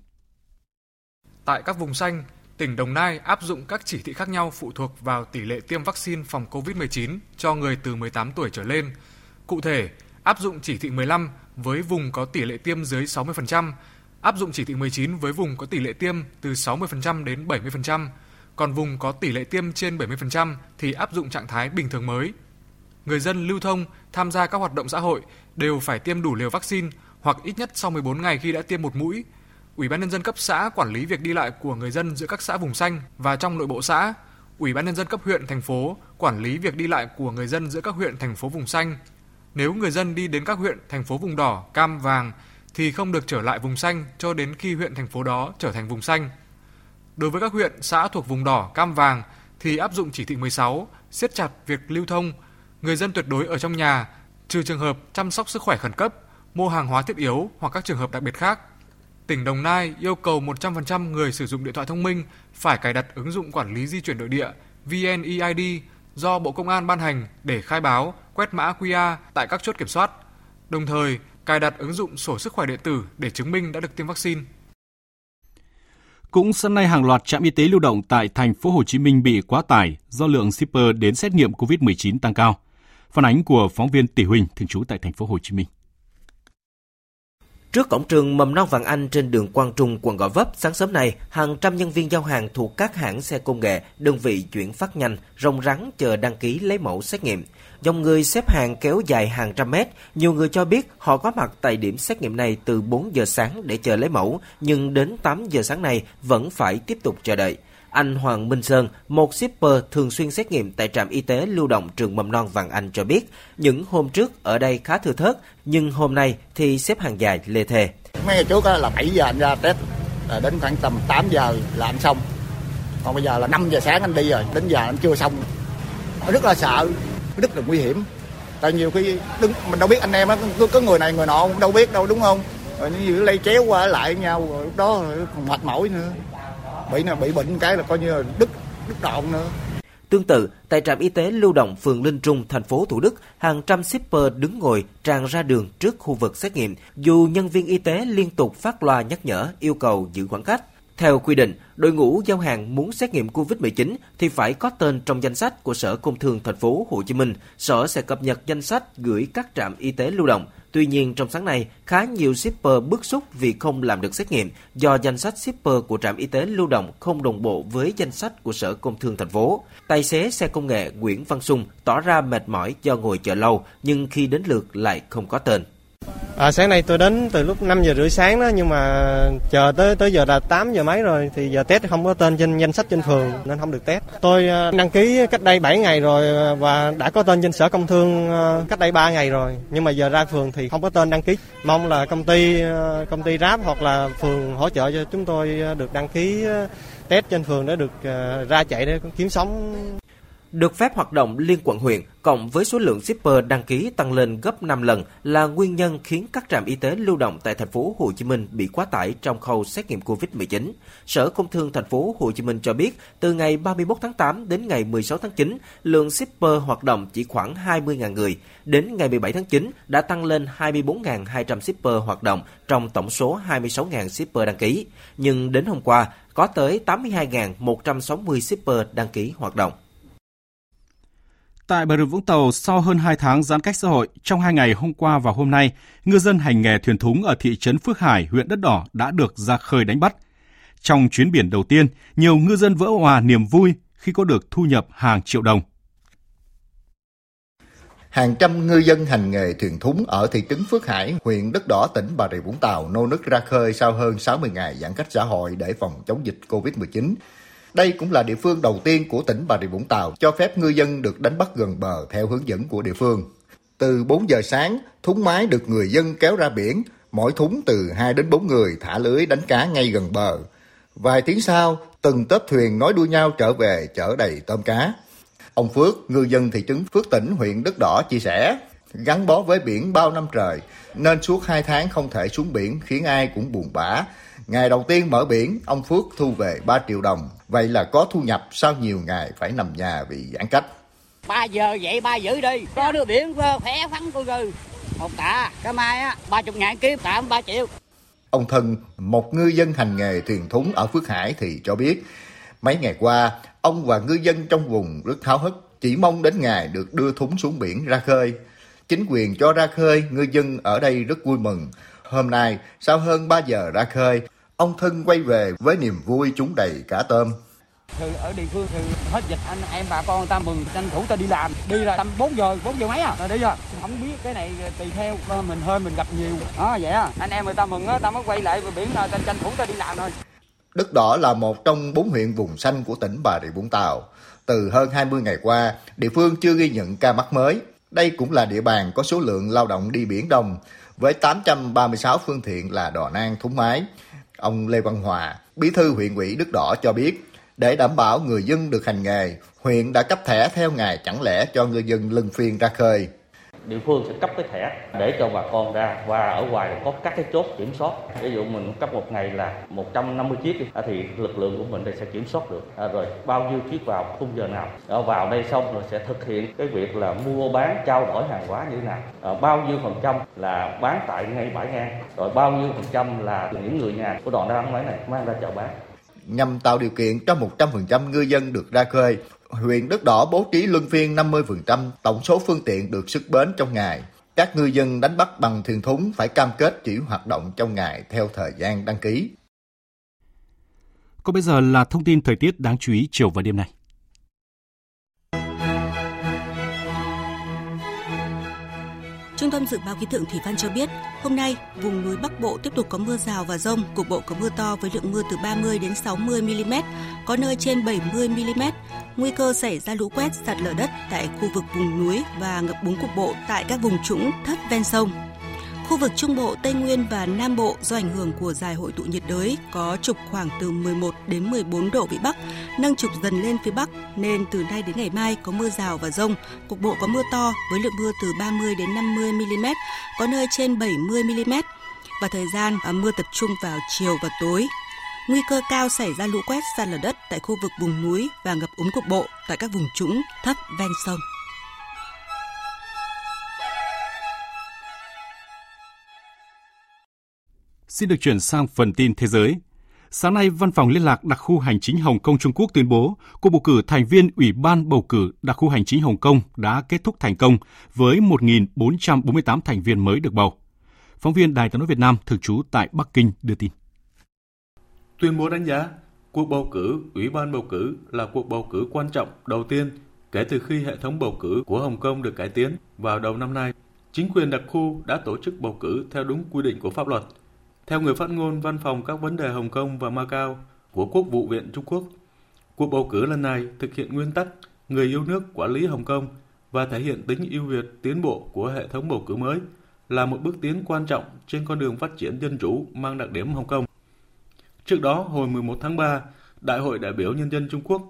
Tại các vùng xanh, tỉnh Đồng Nai áp dụng các chỉ thị khác nhau phụ thuộc vào tỷ lệ tiêm vaccine phòng COVID-19 cho người từ 18 tuổi trở lên. Cụ thể, áp dụng chỉ thị 15 với vùng có tỷ lệ tiêm dưới 60%, áp dụng chỉ thị 19 với vùng có tỷ lệ tiêm từ 60% đến 70%, còn vùng có tỷ lệ tiêm trên 70% thì áp dụng trạng thái bình thường mới. Người dân lưu thông, tham gia các hoạt động xã hội đều phải tiêm đủ liều vaccine hoặc ít nhất sau 14 ngày khi đã tiêm một mũi. Ủy ban nhân dân cấp xã quản lý việc đi lại của người dân giữa các xã vùng xanh và trong nội bộ xã. Ủy ban nhân dân cấp huyện, thành phố quản lý việc đi lại của người dân giữa các huyện, thành phố vùng xanh. Nếu người dân đi đến các huyện, thành phố vùng đỏ, cam, vàng thì không được trở lại vùng xanh cho đến khi huyện, thành phố đó trở thành vùng xanh. Đối với các huyện, xã thuộc vùng đỏ, cam vàng thì áp dụng chỉ thị 16, siết chặt việc lưu thông, người dân tuyệt đối ở trong nhà, trừ trường hợp chăm sóc sức khỏe khẩn cấp, mua hàng hóa thiết yếu hoặc các trường hợp đặc biệt khác. Tỉnh Đồng Nai yêu cầu 100% người sử dụng điện thoại thông minh phải cài đặt ứng dụng quản lý di chuyển nội địa VNEID do Bộ Công an ban hành để khai báo, quét mã QR tại các chốt kiểm soát. Đồng thời, cài đặt ứng dụng sổ sức khỏe điện tử để chứng minh đã được tiêm vaccine. Cũng sáng nay hàng loạt trạm y tế lưu động tại thành phố Hồ Chí Minh bị quá tải do lượng shipper đến xét nghiệm COVID-19 tăng cao. Phản ánh của phóng viên Tỷ Huỳnh thường trú tại thành phố Hồ Chí Minh. Trước cổng trường mầm non Vàng Anh trên đường Quang Trung, quận Gò Vấp, sáng sớm nay, hàng trăm nhân viên giao hàng thuộc các hãng xe công nghệ, đơn vị chuyển phát nhanh, rồng rắn chờ đăng ký lấy mẫu xét nghiệm. Dòng người xếp hàng kéo dài hàng trăm mét, nhiều người cho biết họ có mặt tại điểm xét nghiệm này từ 4 giờ sáng để chờ lấy mẫu, nhưng đến 8 giờ sáng nay vẫn phải tiếp tục chờ đợi. Anh Hoàng Minh Sơn, một shipper thường xuyên xét nghiệm tại trạm y tế lưu động trường mầm non Vàng Anh cho biết, những hôm trước ở đây khá thưa thớt, nhưng hôm nay thì xếp hàng dài lê thề. Mấy ngày trước là 7 giờ anh ra test, đến khoảng tầm 8 giờ là anh xong. Còn bây giờ là 5 giờ sáng anh đi rồi, đến giờ anh chưa xong. Rất là sợ, rất là nguy hiểm. Tại nhiều khi đứng, mình đâu biết anh em á, có người này người nọ cũng đâu biết đâu đúng không? Rồi như lây chéo qua lại nhau rồi lúc đó còn mệt mỏi nữa bị là bị bệnh cái là coi như là đứt đứt đoạn nữa Tương tự, tại trạm y tế lưu động phường Linh Trung, thành phố Thủ Đức, hàng trăm shipper đứng ngồi tràn ra đường trước khu vực xét nghiệm, dù nhân viên y tế liên tục phát loa nhắc nhở yêu cầu giữ khoảng cách. Theo quy định, đội ngũ giao hàng muốn xét nghiệm COVID-19 thì phải có tên trong danh sách của Sở Công Thương thành phố Hồ Chí Minh. Sở sẽ cập nhật danh sách gửi các trạm y tế lưu động. Tuy nhiên, trong sáng nay, khá nhiều shipper bức xúc vì không làm được xét nghiệm do danh sách shipper của trạm y tế lưu động không đồng bộ với danh sách của Sở Công Thương thành phố. Tài xế xe công nghệ Nguyễn Văn Sung tỏ ra mệt mỏi do ngồi chờ lâu, nhưng khi đến lượt lại không có tên. À, sáng nay tôi đến từ lúc 5 giờ rưỡi sáng đó nhưng mà chờ tới tới giờ là 8 giờ mấy rồi thì giờ test không có tên trên danh sách trên phường nên không được test. Tôi à, đăng ký cách đây 7 ngày rồi à, và đã có tên trên sở công thương à, cách đây 3 ngày rồi nhưng mà giờ ra phường thì không có tên đăng ký. Mong là công ty công ty Grab hoặc là phường hỗ trợ cho chúng tôi được đăng ký test trên phường để được ra chạy để kiếm sống được phép hoạt động liên quận huyện cộng với số lượng shipper đăng ký tăng lên gấp 5 lần là nguyên nhân khiến các trạm y tế lưu động tại thành phố Hồ Chí Minh bị quá tải trong khâu xét nghiệm COVID-19. Sở Công Thương thành phố Hồ Chí Minh cho biết, từ ngày 31 tháng 8 đến ngày 16 tháng 9, lượng shipper hoạt động chỉ khoảng 20.000 người. Đến ngày 17 tháng 9 đã tăng lên 24.200 shipper hoạt động trong tổng số 26.000 shipper đăng ký. Nhưng đến hôm qua, có tới 82.160 shipper đăng ký hoạt động. Tại Bà Rịa Vũng Tàu, sau hơn 2 tháng giãn cách xã hội, trong hai ngày hôm qua và hôm nay, ngư dân hành nghề thuyền thúng ở thị trấn Phước Hải, huyện Đất Đỏ đã được ra khơi đánh bắt. Trong chuyến biển đầu tiên, nhiều ngư dân vỡ hòa niềm vui khi có được thu nhập hàng triệu đồng. Hàng trăm ngư dân hành nghề thuyền thúng ở thị trấn Phước Hải, huyện Đất Đỏ, tỉnh Bà Rịa Vũng Tàu nô nức ra khơi sau hơn 60 ngày giãn cách xã hội để phòng chống dịch COVID-19. Đây cũng là địa phương đầu tiên của tỉnh Bà Rịa Vũng Tàu cho phép ngư dân được đánh bắt gần bờ theo hướng dẫn của địa phương. Từ 4 giờ sáng, thúng mái được người dân kéo ra biển, mỗi thúng từ 2 đến 4 người thả lưới đánh cá ngay gần bờ. Vài tiếng sau, từng tớp thuyền nói đuôi nhau trở về chở đầy tôm cá. Ông Phước, ngư dân thị trấn Phước Tỉnh, huyện Đất Đỏ chia sẻ, gắn bó với biển bao năm trời, nên suốt hai tháng không thể xuống biển khiến ai cũng buồn bã, Ngày đầu tiên mở biển, ông Phước thu về 3 triệu đồng. Vậy là có thu nhập sau nhiều ngày phải nằm nhà vì giãn cách. 3 giờ dậy ba giữ đi, có đưa biển khỏe phắn cô gừ. Một tạ, cái mai á, 30 ngàn kiếm, tạ 3 triệu. Ông Thân, một ngư dân hành nghề thuyền thúng ở Phước Hải thì cho biết, mấy ngày qua, ông và ngư dân trong vùng rất tháo hức, chỉ mong đến ngày được đưa thúng xuống biển ra khơi. Chính quyền cho ra khơi, ngư dân ở đây rất vui mừng. Hôm nay, sau hơn 3 giờ ra khơi, Ông Thân quay về với niềm vui trúng đầy cả tôm. Từ ở địa phương thì hết dịch. Anh em bà con ta mừng tranh thủ ta đi làm. Đi là tầm 4 giờ 4 giờ mấy à? Đi rồi không biết cái này tùy theo mình hơi mình gặp nhiều. Đó vậy à? Anh em người ta mừng á ta mới quay lại biển là ta tranh thủ ta đi làm thôi. Đất Đỏ là một trong bốn huyện vùng xanh của tỉnh Bà Rịa Vũng Tàu. Từ hơn 20 ngày qua, địa phương chưa ghi nhận ca mắc mới. Đây cũng là địa bàn có số lượng lao động đi biển đông, với 836 phương tiện là đò nang thúng mái, Ông Lê Văn Hòa, bí thư huyện ủy Đức Đỏ cho biết, để đảm bảo người dân được hành nghề, huyện đã cấp thẻ theo ngày chẳng lẽ cho người dân luân phiên ra khơi địa phương sẽ cấp cái thẻ để cho bà con ra. Và ở ngoài có các cái chốt kiểm soát. Ví dụ mình cấp một ngày là 150 chiếc thì lực lượng của mình sẽ kiểm soát được. À, rồi bao nhiêu chiếc vào khung giờ nào. À, vào đây xong rồi sẽ thực hiện cái việc là mua bán trao đổi hàng hóa như thế nào. À, bao nhiêu phần trăm là bán tại ngay bãi ngang. Rồi bao nhiêu phần trăm là những người nhà của đoàn đa máy này mang ra chợ bán. Nhằm tạo điều kiện cho 100% ngư dân được ra khơi huyện Đất Đỏ bố trí luân phiên 50% tổng số phương tiện được xuất bến trong ngày. Các ngư dân đánh bắt bằng thuyền thúng phải cam kết chỉ hoạt động trong ngày theo thời gian đăng ký. Còn bây giờ là thông tin thời tiết đáng chú ý chiều và đêm nay. Trung tâm Dự báo Khí tượng Thủy văn cho biết, hôm nay vùng núi Bắc Bộ tiếp tục có mưa rào và rông, cục bộ có mưa to với lượng mưa từ 30 đến 60 mm, có nơi trên 70 mm. Nguy cơ xảy ra lũ quét, sạt lở đất tại khu vực vùng núi và ngập úng cục bộ tại các vùng trũng thấp ven sông. Khu vực Trung Bộ, Tây Nguyên và Nam Bộ do ảnh hưởng của giải hội tụ nhiệt đới có trục khoảng từ 11 đến 14 độ vĩ Bắc, nâng trục dần lên phía Bắc nên từ nay đến ngày mai có mưa rào và rông, cục bộ có mưa to với lượng mưa từ 30 đến 50 mm, có nơi trên 70 mm và thời gian à, mưa tập trung vào chiều và tối. nguy cơ cao xảy ra lũ quét sạt lở đất tại khu vực vùng núi và ngập úng cục bộ tại các vùng trũng thấp ven sông. Xin được chuyển sang phần tin thế giới. Sáng nay, Văn phòng Liên lạc đặc khu hành chính Hồng Kông Trung Quốc tuyên bố cuộc bầu cử thành viên Ủy ban bầu cử đặc khu hành chính Hồng Kông đã kết thúc thành công với 1.448 thành viên mới được bầu. Phóng viên Đài tiếng nói Việt Nam thường trú tại Bắc Kinh đưa tin. Tuyên bố đánh giá, cuộc bầu cử Ủy ban bầu cử là cuộc bầu cử quan trọng đầu tiên kể từ khi hệ thống bầu cử của Hồng Kông được cải tiến vào đầu năm nay. Chính quyền đặc khu đã tổ chức bầu cử theo đúng quy định của pháp luật – theo người phát ngôn Văn phòng các vấn đề Hồng Kông và Macau của Quốc vụ viện Trung Quốc, cuộc bầu cử lần này thực hiện nguyên tắc người yêu nước quản lý Hồng Kông và thể hiện tính ưu việt tiến bộ của hệ thống bầu cử mới là một bước tiến quan trọng trên con đường phát triển dân chủ mang đặc điểm Hồng Kông. Trước đó, hồi 11 tháng 3, Đại hội đại biểu Nhân dân Trung Quốc,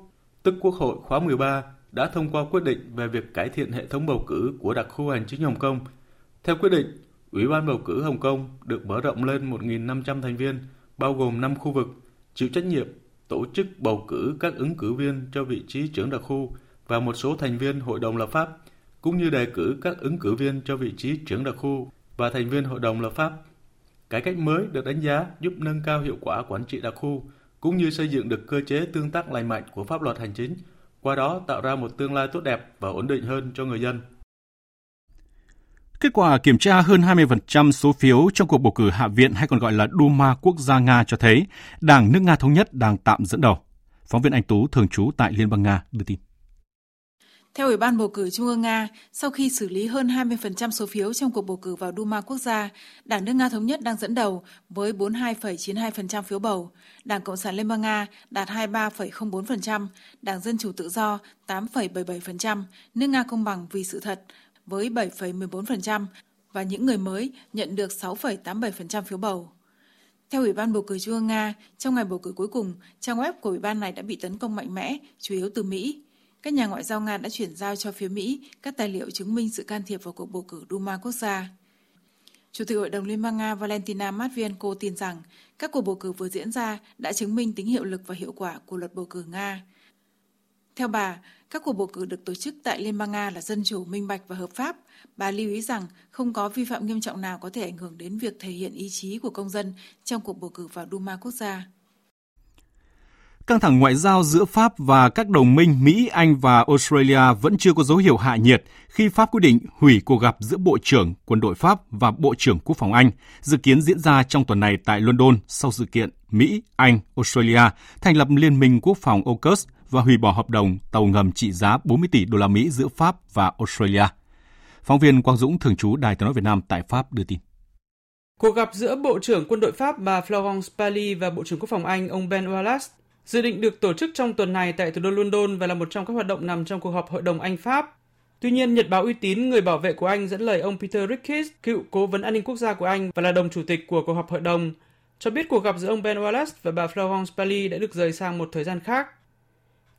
tức Quốc hội khóa 13, đã thông qua quyết định về việc cải thiện hệ thống bầu cử của đặc khu hành chính Hồng Kông. Theo quyết định, Ủy ban bầu cử Hồng Kông được mở rộng lên 1.500 thành viên, bao gồm 5 khu vực, chịu trách nhiệm tổ chức bầu cử các ứng cử viên cho vị trí trưởng đặc khu và một số thành viên hội đồng lập pháp, cũng như đề cử các ứng cử viên cho vị trí trưởng đặc khu và thành viên hội đồng lập pháp. Cải cách mới được đánh giá giúp nâng cao hiệu quả quản trị đặc khu, cũng như xây dựng được cơ chế tương tác lành mạnh của pháp luật hành chính, qua đó tạo ra một tương lai tốt đẹp và ổn định hơn cho người dân. Kết quả kiểm tra hơn 20% số phiếu trong cuộc bầu cử Hạ viện hay còn gọi là Duma quốc gia Nga cho thấy Đảng nước Nga Thống nhất đang tạm dẫn đầu. Phóng viên Anh Tú thường trú tại Liên bang Nga đưa tin. Theo Ủy ban bầu cử Trung ương Nga, sau khi xử lý hơn 20% số phiếu trong cuộc bầu cử vào Duma quốc gia, Đảng nước Nga Thống nhất đang dẫn đầu với 42,92% phiếu bầu, Đảng Cộng sản Liên bang Nga đạt 23,04%, Đảng Dân Chủ Tự do 8,77%, nước Nga Công bằng vì sự thật với 7,14% và những người mới nhận được 6,87% phiếu bầu. Theo Ủy ban bầu cử Trung ương Nga, trong ngày bầu cử cuối cùng, trang web của Ủy ban này đã bị tấn công mạnh mẽ, chủ yếu từ Mỹ. Các nhà ngoại giao Nga đã chuyển giao cho phía Mỹ các tài liệu chứng minh sự can thiệp vào cuộc bầu cử Duma quốc gia. Chủ tịch Hội đồng Liên bang Nga Valentina Matvienko tin rằng các cuộc bầu cử vừa diễn ra đã chứng minh tính hiệu lực và hiệu quả của luật bầu cử Nga. Theo bà, các cuộc bầu cử được tổ chức tại Liên bang Nga là dân chủ, minh bạch và hợp pháp. Bà lưu ý rằng không có vi phạm nghiêm trọng nào có thể ảnh hưởng đến việc thể hiện ý chí của công dân trong cuộc bầu cử vào Duma quốc gia. Căng thẳng ngoại giao giữa Pháp và các đồng minh Mỹ, Anh và Australia vẫn chưa có dấu hiệu hạ nhiệt khi Pháp quyết định hủy cuộc gặp giữa Bộ trưởng Quân đội Pháp và Bộ trưởng Quốc phòng Anh, dự kiến diễn ra trong tuần này tại London sau sự kiện Mỹ, Anh, Australia thành lập Liên minh Quốc phòng AUKUS và hủy bỏ hợp đồng tàu ngầm trị giá 40 tỷ đô la Mỹ giữa Pháp và Australia. Phóng viên Quang Dũng thường trú Đài tiếng nói Việt Nam tại Pháp đưa tin. Cuộc gặp giữa Bộ trưởng Quân đội Pháp bà Florence Parly và Bộ trưởng Quốc phòng Anh ông Ben Wallace dự định được tổ chức trong tuần này tại thủ đô London và là một trong các hoạt động nằm trong cuộc họp Hội đồng Anh-Pháp. Tuy nhiên, Nhật báo uy tín người bảo vệ của Anh dẫn lời ông Peter Ricketts, cựu cố vấn an ninh quốc gia của Anh và là đồng chủ tịch của cuộc họp hội đồng, cho biết cuộc gặp giữa ông Ben Wallace và bà Florence Parly đã được rời sang một thời gian khác.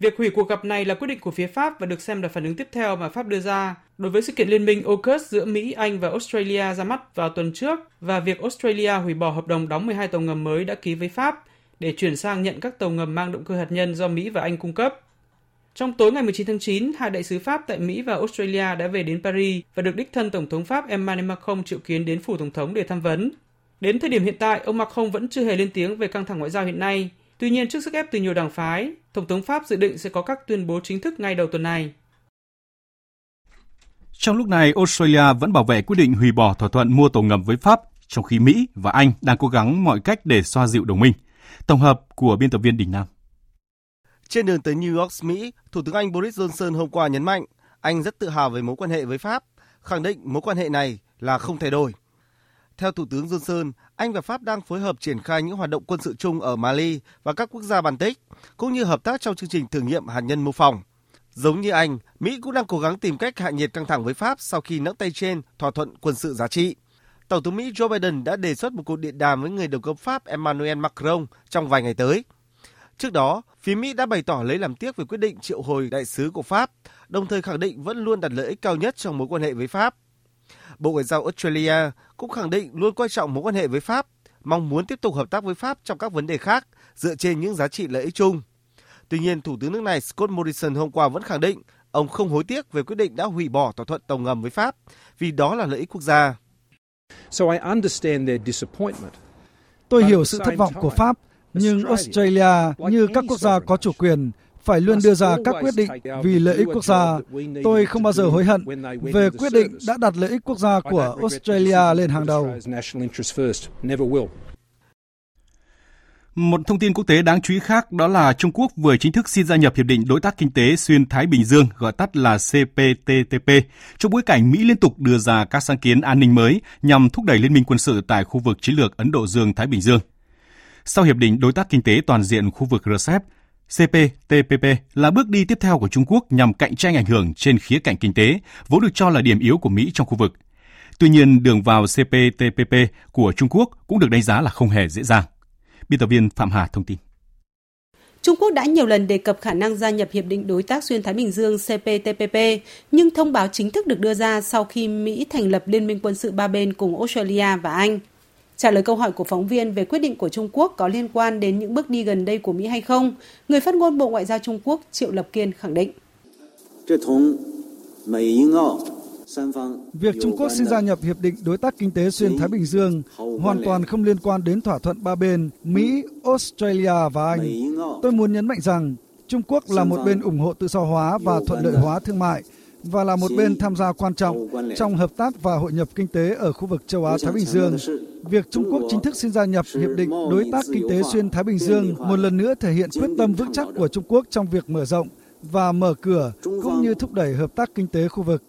Việc hủy cuộc gặp này là quyết định của phía Pháp và được xem là phản ứng tiếp theo mà Pháp đưa ra đối với sự kiện liên minh AUKUS giữa Mỹ, Anh và Australia ra mắt vào tuần trước và việc Australia hủy bỏ hợp đồng đóng 12 tàu ngầm mới đã ký với Pháp để chuyển sang nhận các tàu ngầm mang động cơ hạt nhân do Mỹ và Anh cung cấp. Trong tối ngày 19 tháng 9, hai đại sứ Pháp tại Mỹ và Australia đã về đến Paris và được đích thân Tổng thống Pháp Emmanuel Macron triệu kiến đến phủ Tổng thống để tham vấn. Đến thời điểm hiện tại, ông Macron vẫn chưa hề lên tiếng về căng thẳng ngoại giao hiện nay. Tuy nhiên, trước sức ép từ nhiều đảng phái, Tổng thống Pháp dự định sẽ có các tuyên bố chính thức ngay đầu tuần này. Trong lúc này, Australia vẫn bảo vệ quyết định hủy bỏ thỏa thuận mua tàu ngầm với Pháp, trong khi Mỹ và Anh đang cố gắng mọi cách để xoa dịu đồng minh. Tổng hợp của biên tập viên Đình Nam. Trên đường tới New York, Mỹ, Thủ tướng Anh Boris Johnson hôm qua nhấn mạnh Anh rất tự hào về mối quan hệ với Pháp, khẳng định mối quan hệ này là không thay đổi. Theo Thủ tướng Johnson, Anh và Pháp đang phối hợp triển khai những hoạt động quân sự chung ở Mali và các quốc gia Baltic, cũng như hợp tác trong chương trình thử nghiệm hạt nhân mô phỏng. Giống như Anh, Mỹ cũng đang cố gắng tìm cách hạ nhiệt căng thẳng với Pháp sau khi nắm tay trên thỏa thuận quân sự giá trị. Tổng thống Mỹ Joe Biden đã đề xuất một cuộc điện đàm với người đồng cấp Pháp Emmanuel Macron trong vài ngày tới. Trước đó, phía Mỹ đã bày tỏ lấy làm tiếc về quyết định triệu hồi đại sứ của Pháp, đồng thời khẳng định vẫn luôn đặt lợi ích cao nhất trong mối quan hệ với Pháp. Bộ Ngoại giao Australia cũng khẳng định luôn coi trọng mối quan hệ với Pháp, mong muốn tiếp tục hợp tác với Pháp trong các vấn đề khác dựa trên những giá trị lợi ích chung. Tuy nhiên, Thủ tướng nước này Scott Morrison hôm qua vẫn khẳng định ông không hối tiếc về quyết định đã hủy bỏ thỏa thuận tàu ngầm với Pháp vì đó là lợi ích quốc gia. Tôi hiểu sự thất vọng của Pháp, nhưng Australia như các quốc gia có chủ quyền phải luôn đưa ra các quyết định vì lợi ích quốc gia. Tôi không bao giờ hối hận về quyết định đã đặt lợi ích quốc gia của Australia lên hàng đầu. Một thông tin quốc tế đáng chú ý khác đó là Trung Quốc vừa chính thức xin gia nhập Hiệp định Đối tác Kinh tế Xuyên Thái Bình Dương, gọi tắt là CPTPP, trong bối cảnh Mỹ liên tục đưa ra các sáng kiến an ninh mới nhằm thúc đẩy liên minh quân sự tại khu vực chiến lược Ấn Độ Dương-Thái Bình Dương. Sau Hiệp định Đối tác Kinh tế Toàn diện khu vực RCEP, CPTPP là bước đi tiếp theo của Trung Quốc nhằm cạnh tranh ảnh hưởng trên khía cạnh kinh tế, vốn được cho là điểm yếu của Mỹ trong khu vực. Tuy nhiên, đường vào CPTPP của Trung Quốc cũng được đánh giá là không hề dễ dàng. Biên tập viên Phạm Hà thông tin. Trung Quốc đã nhiều lần đề cập khả năng gia nhập Hiệp định Đối tác Xuyên Thái Bình Dương CPTPP, nhưng thông báo chính thức được đưa ra sau khi Mỹ thành lập Liên minh quân sự ba bên cùng Australia và Anh. Trả lời câu hỏi của phóng viên về quyết định của Trung Quốc có liên quan đến những bước đi gần đây của Mỹ hay không, người phát ngôn Bộ Ngoại giao Trung Quốc Triệu Lập Kiên khẳng định. Việc Trung Quốc xin gia nhập Hiệp định Đối tác Kinh tế Xuyên Thái Bình Dương hoàn toàn không liên quan đến thỏa thuận ba bên Mỹ, Australia và Anh. Tôi muốn nhấn mạnh rằng Trung Quốc là một bên ủng hộ tự do hóa và thuận lợi hóa thương mại và là một bên tham gia quan trọng trong hợp tác và hội nhập kinh tế ở khu vực châu Á Thái Bình Dương. Việc Trung Quốc chính thức xin gia nhập Hiệp định Đối tác Kinh tế Xuyên Thái Bình Dương một lần nữa thể hiện quyết tâm vững chắc của Trung Quốc trong việc mở rộng và mở cửa cũng như thúc đẩy hợp tác kinh tế khu vực.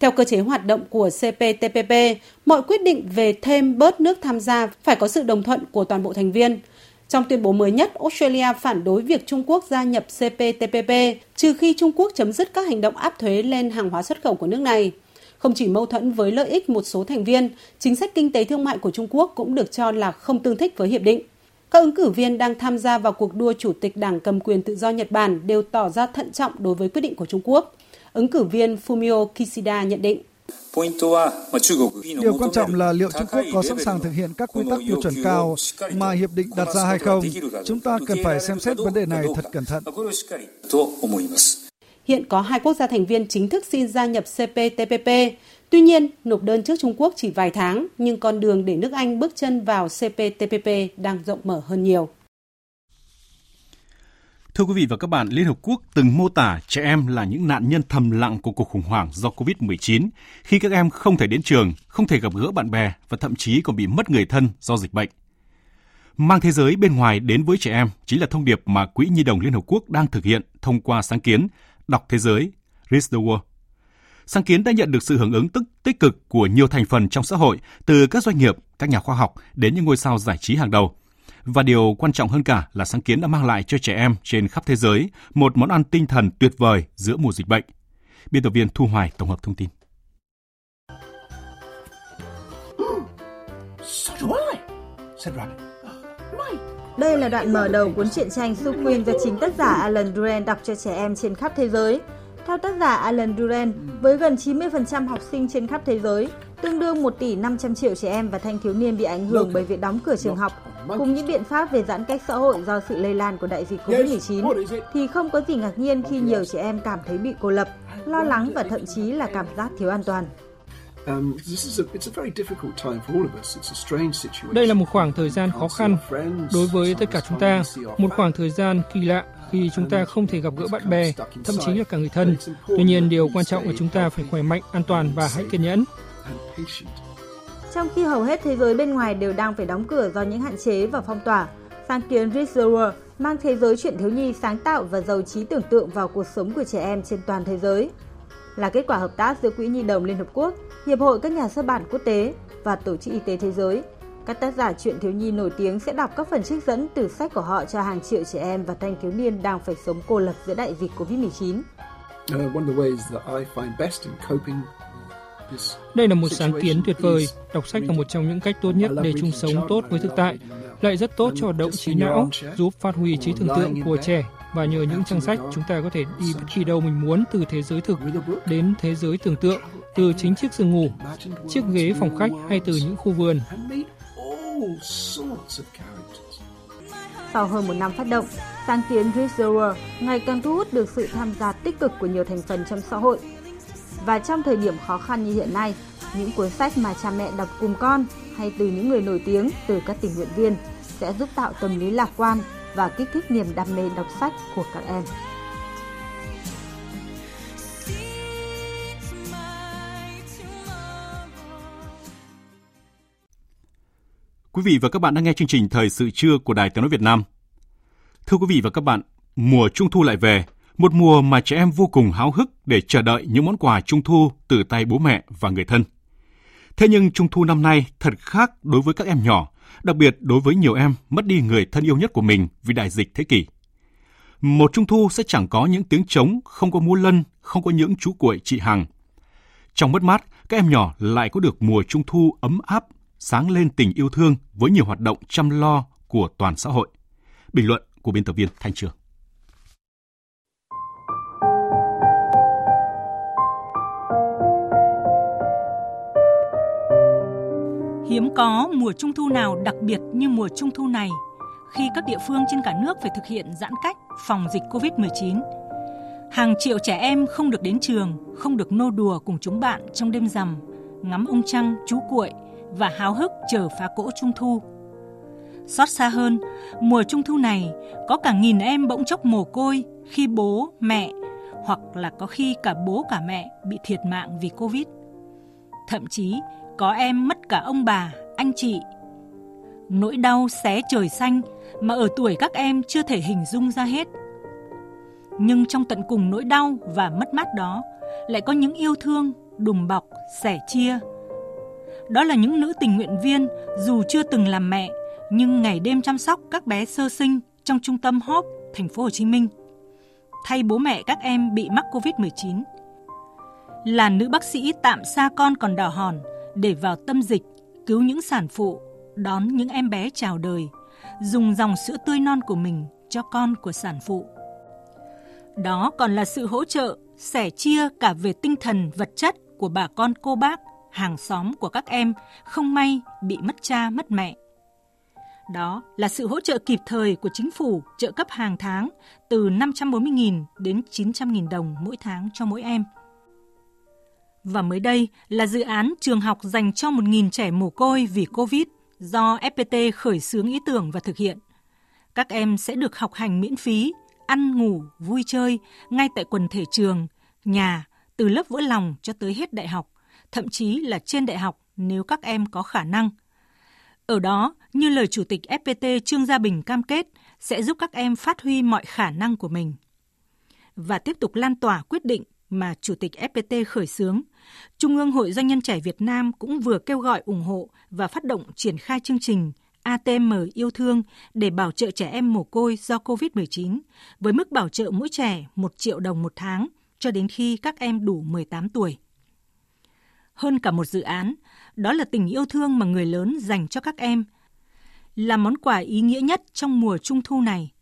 Theo cơ chế hoạt động của CPTPP, mọi quyết định về thêm bớt nước tham gia phải có sự đồng thuận của toàn bộ thành viên. Trong tuyên bố mới nhất, Australia phản đối việc Trung Quốc gia nhập CPTPP, trừ khi Trung Quốc chấm dứt các hành động áp thuế lên hàng hóa xuất khẩu của nước này. Không chỉ mâu thuẫn với lợi ích một số thành viên, chính sách kinh tế thương mại của Trung Quốc cũng được cho là không tương thích với hiệp định. Các ứng cử viên đang tham gia vào cuộc đua chủ tịch Đảng cầm quyền tự do Nhật Bản đều tỏ ra thận trọng đối với quyết định của Trung Quốc. Ứng cử viên Fumio Kishida nhận định. Điều quan trọng là liệu Trung Quốc có sẵn sàng thực hiện các quy tắc tiêu chuẩn cao mà hiệp định đặt ra hay không. Chúng ta cần phải xem xét vấn đề này thật cẩn thận. Hiện có hai quốc gia thành viên chính thức xin gia nhập CPTPP. Tuy nhiên, nộp đơn trước Trung Quốc chỉ vài tháng, nhưng con đường để nước Anh bước chân vào CPTPP đang rộng mở hơn nhiều. Thưa quý vị và các bạn, Liên Hợp Quốc từng mô tả trẻ em là những nạn nhân thầm lặng của cuộc khủng hoảng do COVID-19 khi các em không thể đến trường, không thể gặp gỡ bạn bè và thậm chí còn bị mất người thân do dịch bệnh. Mang thế giới bên ngoài đến với trẻ em chính là thông điệp mà Quỹ Nhi đồng Liên Hợp Quốc đang thực hiện thông qua sáng kiến Đọc Thế giới, Read the World. Sáng kiến đã nhận được sự hưởng ứng tức tích cực của nhiều thành phần trong xã hội, từ các doanh nghiệp, các nhà khoa học đến những ngôi sao giải trí hàng đầu – và điều quan trọng hơn cả là sáng kiến đã mang lại cho trẻ em trên khắp thế giới một món ăn tinh thần tuyệt vời giữa mùa dịch bệnh. Biên tập viên Thu Hoài tổng hợp thông tin. Đây là đoạn mở đầu cuốn truyện tranh Su do chính tác giả Alan Duran đọc cho trẻ em trên khắp thế giới. Theo tác giả Alan Duran, với gần 90% học sinh trên khắp thế giới, tương đương 1 tỷ 500 triệu trẻ em và thanh thiếu niên bị ảnh hưởng bởi việc đóng cửa trường học, cùng những biện pháp về giãn cách xã hội do sự lây lan của đại dịch COVID-19, thì không có gì ngạc nhiên khi nhiều trẻ em cảm thấy bị cô lập, lo lắng và thậm chí là cảm giác thiếu an toàn. Đây là một khoảng thời gian khó khăn đối với tất cả chúng ta, một khoảng thời gian kỳ lạ khi chúng ta không thể gặp gỡ bạn bè, thậm chí là cả người thân. Tuy nhiên, điều quan trọng là chúng ta phải khỏe mạnh, an toàn và hãy kiên nhẫn. Trong khi hầu hết thế giới bên ngoài đều đang phải đóng cửa do những hạn chế và phong tỏa, sáng kiến the World mang thế giới chuyện thiếu nhi sáng tạo và giàu trí tưởng tượng vào cuộc sống của trẻ em trên toàn thế giới. Là kết quả hợp tác giữa Quỹ Nhi đồng Liên Hợp Quốc, Hiệp hội các nhà xuất bản quốc tế và Tổ chức Y tế Thế giới, các tác giả truyện thiếu nhi nổi tiếng sẽ đọc các phần trích dẫn từ sách của họ cho hàng triệu trẻ em và thanh thiếu niên đang phải sống cô lập giữa đại dịch Covid-19. Đây là một sáng kiến tuyệt vời. Đọc sách là một trong những cách tốt nhất để chung sống tốt với thực tại, lại rất tốt cho hoạt động trí não, giúp phát huy trí tưởng tượng của trẻ. và nhờ những trang sách chúng ta có thể đi bất kỳ đâu mình muốn từ thế giới thực đến thế giới tưởng tượng, từ chính chiếc giường ngủ, chiếc ghế phòng khách hay từ những khu vườn. Sau hơn một năm phát động, sáng kiến Read ngày càng thu hút được sự tham gia tích cực của nhiều thành phần trong xã hội. Và trong thời điểm khó khăn như hiện nay, những cuốn sách mà cha mẹ đọc cùng con hay từ những người nổi tiếng từ các tình nguyện viên sẽ giúp tạo tâm lý lạc quan và kích thích niềm đam mê đọc sách của các em. Quý vị và các bạn đang nghe chương trình Thời sự trưa của Đài Tiếng Nói Việt Nam. Thưa quý vị và các bạn, mùa Trung Thu lại về, một mùa mà trẻ em vô cùng háo hức để chờ đợi những món quà Trung Thu từ tay bố mẹ và người thân. Thế nhưng Trung Thu năm nay thật khác đối với các em nhỏ, đặc biệt đối với nhiều em mất đi người thân yêu nhất của mình vì đại dịch thế kỷ. Một Trung Thu sẽ chẳng có những tiếng trống, không có múa lân, không có những chú cuội chị hằng. Trong mất mát, các em nhỏ lại có được mùa Trung Thu ấm áp, sáng lên tình yêu thương với nhiều hoạt động chăm lo của toàn xã hội. Bình luận của biên tập viên Thanh Trường. Hiếm có mùa trung thu nào đặc biệt như mùa trung thu này khi các địa phương trên cả nước phải thực hiện giãn cách phòng dịch Covid-19. Hàng triệu trẻ em không được đến trường, không được nô đùa cùng chúng bạn trong đêm rằm, ngắm ông trăng, chú cuội và háo hức chờ phá cỗ trung thu. Xót xa hơn, mùa trung thu này có cả nghìn em bỗng chốc mồ côi khi bố, mẹ hoặc là có khi cả bố cả mẹ bị thiệt mạng vì Covid. Thậm chí có em mất cả ông bà, anh chị. Nỗi đau xé trời xanh mà ở tuổi các em chưa thể hình dung ra hết. Nhưng trong tận cùng nỗi đau và mất mát đó lại có những yêu thương, đùm bọc, sẻ chia. Đó là những nữ tình nguyện viên dù chưa từng làm mẹ nhưng ngày đêm chăm sóc các bé sơ sinh trong trung tâm Hope, thành phố Hồ Chí Minh. Thay bố mẹ các em bị mắc Covid-19. Là nữ bác sĩ tạm xa con còn đỏ hòn, để vào tâm dịch, cứu những sản phụ, đón những em bé chào đời, dùng dòng sữa tươi non của mình cho con của sản phụ. Đó còn là sự hỗ trợ, sẻ chia cả về tinh thần vật chất của bà con cô bác, hàng xóm của các em không may bị mất cha mất mẹ. Đó là sự hỗ trợ kịp thời của chính phủ trợ cấp hàng tháng từ 540.000 đến 900.000 đồng mỗi tháng cho mỗi em. Và mới đây là dự án trường học dành cho 1.000 trẻ mồ côi vì Covid do FPT khởi xướng ý tưởng và thực hiện. Các em sẽ được học hành miễn phí, ăn ngủ, vui chơi ngay tại quần thể trường, nhà, từ lớp vỡ lòng cho tới hết đại học, thậm chí là trên đại học nếu các em có khả năng. Ở đó, như lời Chủ tịch FPT Trương Gia Bình cam kết, sẽ giúp các em phát huy mọi khả năng của mình. Và tiếp tục lan tỏa quyết định mà Chủ tịch FPT khởi xướng, Trung ương Hội Doanh nhân trẻ Việt Nam cũng vừa kêu gọi ủng hộ và phát động triển khai chương trình ATM yêu thương để bảo trợ trẻ em mồ côi do COVID-19 với mức bảo trợ mỗi trẻ 1 triệu đồng một tháng cho đến khi các em đủ 18 tuổi. Hơn cả một dự án, đó là tình yêu thương mà người lớn dành cho các em, là món quà ý nghĩa nhất trong mùa trung thu này.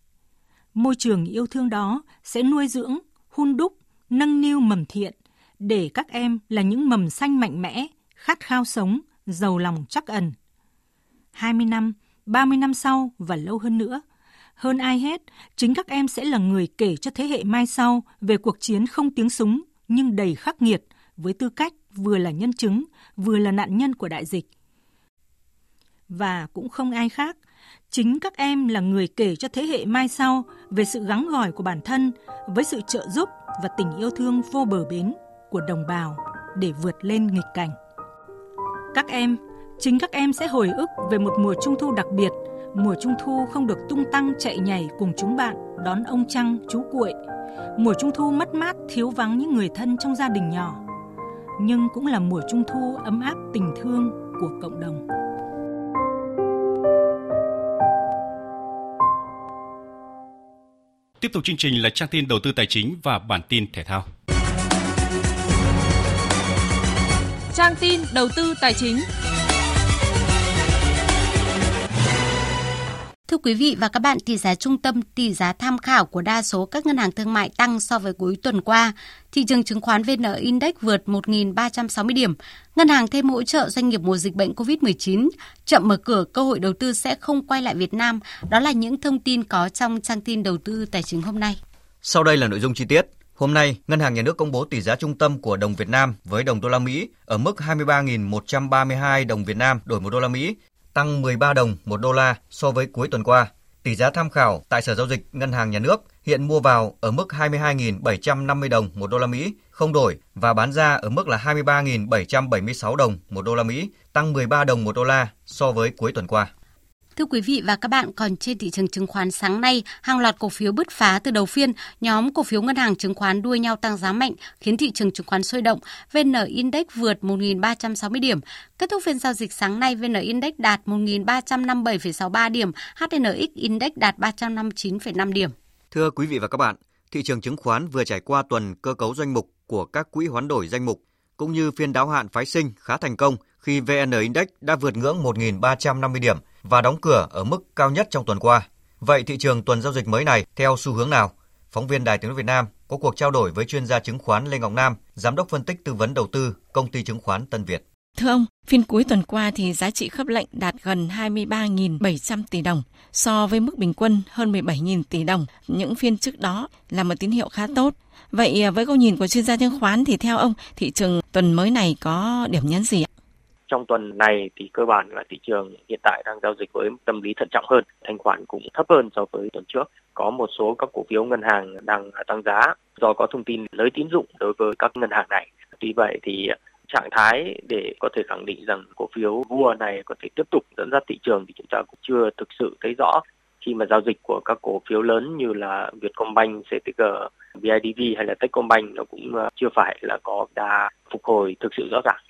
Môi trường yêu thương đó sẽ nuôi dưỡng, hun đúc nâng niu mầm thiện để các em là những mầm xanh mạnh mẽ, khát khao sống, giàu lòng chắc ẩn. 20 năm, 30 năm sau và lâu hơn nữa, hơn ai hết, chính các em sẽ là người kể cho thế hệ mai sau về cuộc chiến không tiếng súng nhưng đầy khắc nghiệt với tư cách vừa là nhân chứng, vừa là nạn nhân của đại dịch. Và cũng không ai khác, chính các em là người kể cho thế hệ mai sau về sự gắng gỏi của bản thân với sự trợ giúp và tình yêu thương vô bờ bến của đồng bào để vượt lên nghịch cảnh. Các em, chính các em sẽ hồi ức về một mùa trung thu đặc biệt, mùa trung thu không được tung tăng chạy nhảy cùng chúng bạn đón ông trăng, chú cuội, mùa trung thu mất mát thiếu vắng những người thân trong gia đình nhỏ, nhưng cũng là mùa trung thu ấm áp tình thương của cộng đồng. Tiếp tục chương trình là trang tin đầu tư tài chính và bản tin thể thao. Trang tin đầu tư tài chính. Thưa quý vị và các bạn, tỷ giá trung tâm, tỷ giá tham khảo của đa số các ngân hàng thương mại tăng so với cuối tuần qua. Thị trường chứng khoán VN Index vượt 1.360 điểm. Ngân hàng thêm hỗ trợ doanh nghiệp mùa dịch bệnh COVID-19. Chậm mở cửa, cơ hội đầu tư sẽ không quay lại Việt Nam. Đó là những thông tin có trong trang tin đầu tư tài chính hôm nay. Sau đây là nội dung chi tiết. Hôm nay, Ngân hàng Nhà nước công bố tỷ giá trung tâm của đồng Việt Nam với đồng đô la Mỹ ở mức 23.132 đồng Việt Nam đổi 1 đô la Mỹ, tăng 13 đồng 1 đô la so với cuối tuần qua. Tỷ giá tham khảo tại Sở giao dịch Ngân hàng Nhà nước hiện mua vào ở mức 22.750 đồng 1 đô la Mỹ, không đổi và bán ra ở mức là 23.776 đồng 1 đô la Mỹ, tăng 13 đồng 1 đô la so với cuối tuần qua. Thưa quý vị và các bạn, còn trên thị trường chứng khoán sáng nay, hàng loạt cổ phiếu bứt phá từ đầu phiên, nhóm cổ phiếu ngân hàng chứng khoán đua nhau tăng giá mạnh, khiến thị trường chứng khoán sôi động. VN Index vượt 1.360 điểm. Kết thúc phiên giao dịch sáng nay, VN Index đạt 1.357,63 điểm, HNX Index đạt 359,5 điểm. Thưa quý vị và các bạn, thị trường chứng khoán vừa trải qua tuần cơ cấu danh mục của các quỹ hoán đổi danh mục, cũng như phiên đáo hạn phái sinh khá thành công khi VN Index đã vượt ngưỡng 1.350 điểm và đóng cửa ở mức cao nhất trong tuần qua. Vậy thị trường tuần giao dịch mới này theo xu hướng nào? Phóng viên Đài Tiếng nói Việt Nam có cuộc trao đổi với chuyên gia chứng khoán Lê Ngọc Nam, giám đốc phân tích tư vấn đầu tư công ty chứng khoán Tân Việt. Thưa ông, phiên cuối tuần qua thì giá trị khớp lệnh đạt gần 23.700 tỷ đồng, so với mức bình quân hơn 17.000 tỷ đồng những phiên trước đó là một tín hiệu khá tốt. Vậy à, với góc nhìn của chuyên gia chứng khoán thì theo ông, thị trường tuần mới này có điểm nhấn gì ạ? Trong tuần này thì cơ bản là thị trường hiện tại đang giao dịch với tâm lý thận trọng hơn, thanh khoản cũng thấp hơn so với tuần trước. Có một số các cổ phiếu ngân hàng đang tăng giá do có thông tin nới tín dụng đối với các ngân hàng này. Tuy vậy thì trạng thái để có thể khẳng định rằng cổ phiếu vua này có thể tiếp tục dẫn dắt thị trường thì chúng ta cũng chưa thực sự thấy rõ khi mà giao dịch của các cổ phiếu lớn như là Vietcombank, CTG, BIDV hay là Techcombank nó cũng ờ, chưa phải là có đà phục hồi thực sự rõ ràng.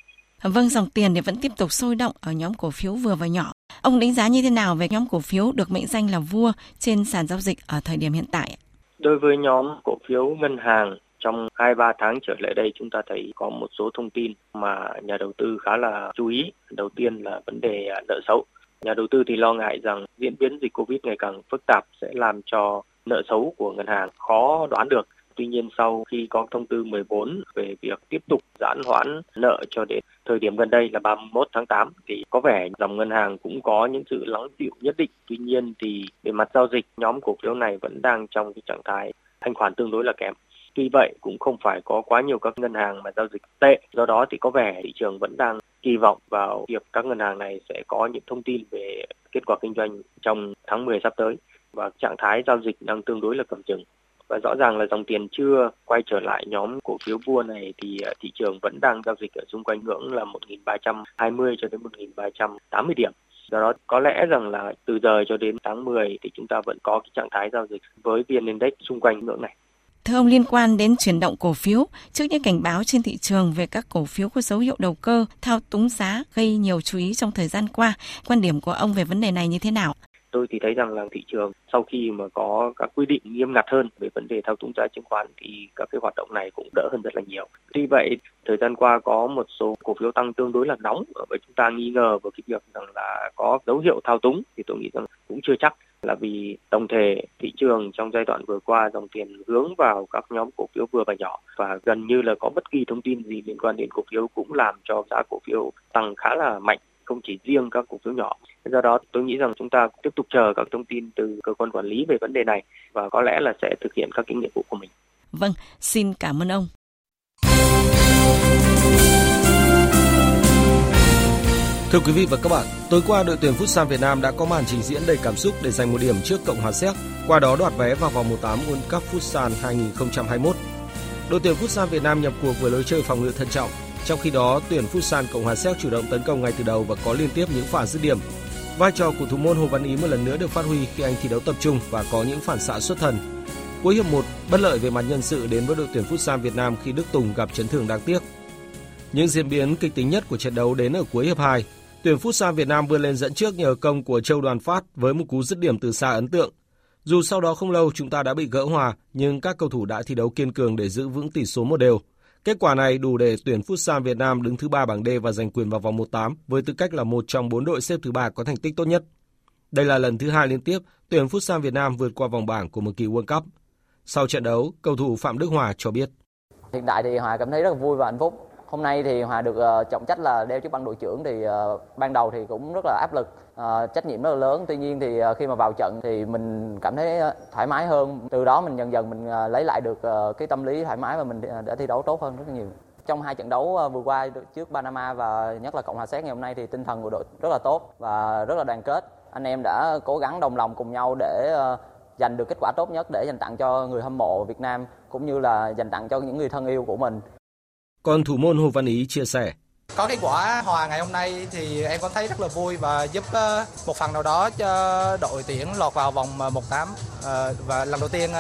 Vâng, dòng tiền thì vẫn tiếp tục sôi động ở nhóm cổ phiếu vừa và nhỏ. Ông đánh giá như thế nào về nhóm cổ phiếu được mệnh danh là vua trên sàn giao dịch ở thời điểm hiện tại? Đối với nhóm cổ phiếu ngân hàng trong 2-3 tháng trở lại đây chúng ta thấy có một số thông tin mà nhà đầu tư khá là chú ý. Đầu tiên là vấn đề à, nợ xấu. Nhà đầu tư thì lo ngại rằng diễn biến dịch Covid ngày càng phức tạp sẽ làm cho nợ xấu của ngân hàng khó đoán được Tuy nhiên sau khi có thông tư 14 về việc tiếp tục giãn hoãn nợ cho đến thời điểm gần đây là 31 tháng 8 thì có vẻ dòng ngân hàng cũng có những sự lắng dịu nhất định. Tuy nhiên thì về mặt giao dịch, nhóm cổ phiếu này vẫn đang trong cái trạng thái thanh khoản tương đối là kém. Tuy vậy cũng không phải có quá nhiều các ngân hàng mà giao dịch tệ. Do đó thì có vẻ thị trường vẫn đang kỳ vọng vào việc các ngân hàng này sẽ có những thông tin về kết quả kinh doanh trong tháng 10 sắp tới và trạng thái giao dịch đang tương đối là cầm chừng và rõ ràng là dòng tiền chưa quay trở lại nhóm cổ phiếu vua này thì à, thị trường vẫn đang giao dịch ở xung quanh ngưỡng là 1.320 cho đến 1.380 điểm. Do đó có lẽ rằng là từ giờ cho đến tháng 10 thì chúng ta vẫn có cái trạng thái giao dịch với VN Index xung quanh ngưỡng này. Thưa ông liên quan đến chuyển động cổ phiếu, trước những cảnh báo trên thị trường về các cổ phiếu có dấu hiệu đầu cơ, thao túng giá gây nhiều chú ý trong thời gian qua, quan điểm của ông về vấn đề này như thế nào? Tôi thì thấy rằng là thị trường sau khi mà có các quy định nghiêm ngặt hơn về vấn đề thao túng giá chứng khoán thì các cái hoạt động này cũng đỡ hơn rất là nhiều. Tuy vậy, thời gian qua có một số cổ phiếu tăng tương đối là nóng và chúng ta nghi ngờ về cái việc rằng là có dấu hiệu thao túng thì tôi nghĩ rằng cũng chưa chắc là vì tổng thể thị trường trong giai đoạn vừa qua dòng tiền hướng vào các nhóm cổ phiếu vừa và nhỏ và gần như là có bất kỳ thông tin gì liên quan đến cổ phiếu cũng làm cho giá cổ phiếu tăng khá là mạnh không chỉ riêng các cổ phiếu nhỏ. Do đó tôi nghĩ rằng chúng ta tiếp tục chờ các thông tin từ cơ quan quản lý về vấn đề này và có lẽ là sẽ thực hiện các cái nhiệm vụ của mình. Vâng, xin cảm ơn ông. Thưa quý vị và các bạn, tối qua đội tuyển Futsal Việt Nam đã có màn trình diễn đầy cảm xúc để giành một điểm trước Cộng hòa Séc, qua đó đoạt vé vào vòng 1/8 World Cup Futsal 2021. Đội tuyển Futsal Việt Nam nhập cuộc với lối chơi phòng ngự thận trọng, trong khi đó, tuyển Futsal Cộng hòa Séc chủ động tấn công ngay từ đầu và có liên tiếp những pha dứt điểm. Vai trò của thủ môn Hồ Văn Ý một lần nữa được phát huy khi anh thi đấu tập trung và có những phản xạ xuất thần. Cuối hiệp 1, bất lợi về mặt nhân sự đến với đội tuyển Futsal Việt Nam khi Đức Tùng gặp chấn thương đáng tiếc. Những diễn biến kịch tính nhất của trận đấu đến ở cuối hiệp 2. Tuyển Futsal Việt Nam vươn lên dẫn trước nhờ công của Châu Đoàn Phát với một cú dứt điểm từ xa ấn tượng. Dù sau đó không lâu chúng ta đã bị gỡ hòa, nhưng các cầu thủ đã thi đấu kiên cường để giữ vững tỷ số một đều. Kết quả này đủ để tuyển Futsal Việt Nam đứng thứ ba bảng D và giành quyền vào vòng 1/8 với tư cách là một trong bốn đội xếp thứ ba có thành tích tốt nhất. Đây là lần thứ hai liên tiếp tuyển Futsal Việt Nam vượt qua vòng bảng của một kỳ World Cup. Sau trận đấu, cầu thủ Phạm Đức Hòa cho biết. Hiện tại thì Hòa cảm thấy rất là vui và hạnh phúc. Hôm nay thì Hòa được ờ, trọng trách là đeo chiếc băng đội trưởng thì ờ, ban đầu thì cũng rất là áp lực, ờ, trách nhiệm rất là lớn. Tuy nhiên thì khi mà vào trận thì mình cảm thấy thoải mái hơn. Từ đó mình dần dần mình lấy lại được cái tâm lý thoải mái và mình đã thi đấu tốt hơn rất là nhiều. Trong hai trận đấu vừa qua trước Panama và nhất là Cộng hòa Séc ngày hôm nay thì tinh thần của đội rất là tốt và rất là đoàn kết. Anh em đã cố gắng đồng lòng cùng nhau để giành được kết quả tốt nhất để dành tặng cho người hâm mộ Việt Nam cũng như là dành tặng cho những người thân yêu của mình. Còn thủ môn Hồ Văn Ý chia sẻ. Có kết quả hòa ngày hôm nay thì em có thấy rất là vui và giúp ờ, một phần nào đó cho đội tuyển lọt vào vòng ờ, 1-8 ờ, và lần đầu tiên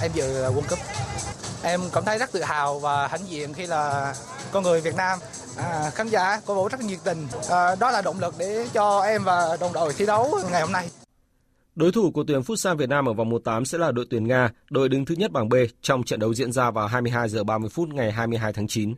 em dự World Cup. Em cảm thấy rất tự hào và hãnh diện khi là con người Việt Nam à, khán giả cổ vũ rất nhiệt tình. À, đó là động lực để cho em và đồng đội thi đấu ngày hôm nay. Đối thủ của tuyển Futsal Việt Nam ở vòng 1/8 sẽ là đội tuyển Nga, đội đứng thứ nhất bảng B trong trận đấu diễn ra vào 22 giờ 30 phút ngày 22 tháng 9.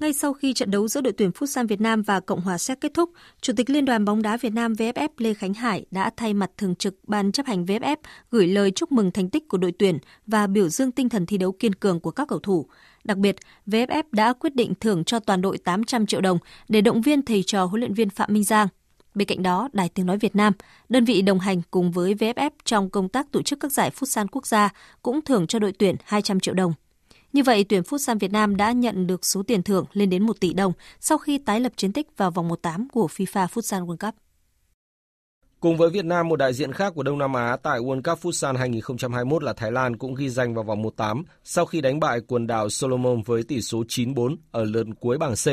Ngay sau khi trận đấu giữa đội tuyển Futsal Việt Nam và Cộng hòa Séc kết thúc, Chủ tịch Liên đoàn bóng đá Việt Nam VFF Lê Khánh Hải đã thay mặt thường trực ban chấp hành VFF gửi lời chúc mừng thành tích của đội tuyển và biểu dương tinh thần thi đấu kiên cường của các cầu thủ. Đặc biệt, VFF đã quyết định thưởng cho toàn đội 800 triệu đồng để động viên thầy trò huấn luyện viên Phạm Minh Giang Bên cạnh đó, Đài Tiếng Nói Việt Nam, đơn vị đồng hành cùng với VFF trong công tác tổ chức các giải Futsal quốc gia cũng thưởng cho đội tuyển 200 triệu đồng. Như vậy, tuyển Futsal Việt Nam đã nhận được số tiền thưởng lên đến 1 tỷ đồng sau khi tái lập chiến tích vào vòng 1/8 của FIFA Futsal World Cup. Cùng với Việt Nam, một đại diện khác của Đông Nam Á tại World Cup Futsal 2021 là Thái Lan cũng ghi danh vào vòng 1/8 sau khi đánh bại quần đảo Solomon với tỷ số 9-4 ở lượt cuối bảng C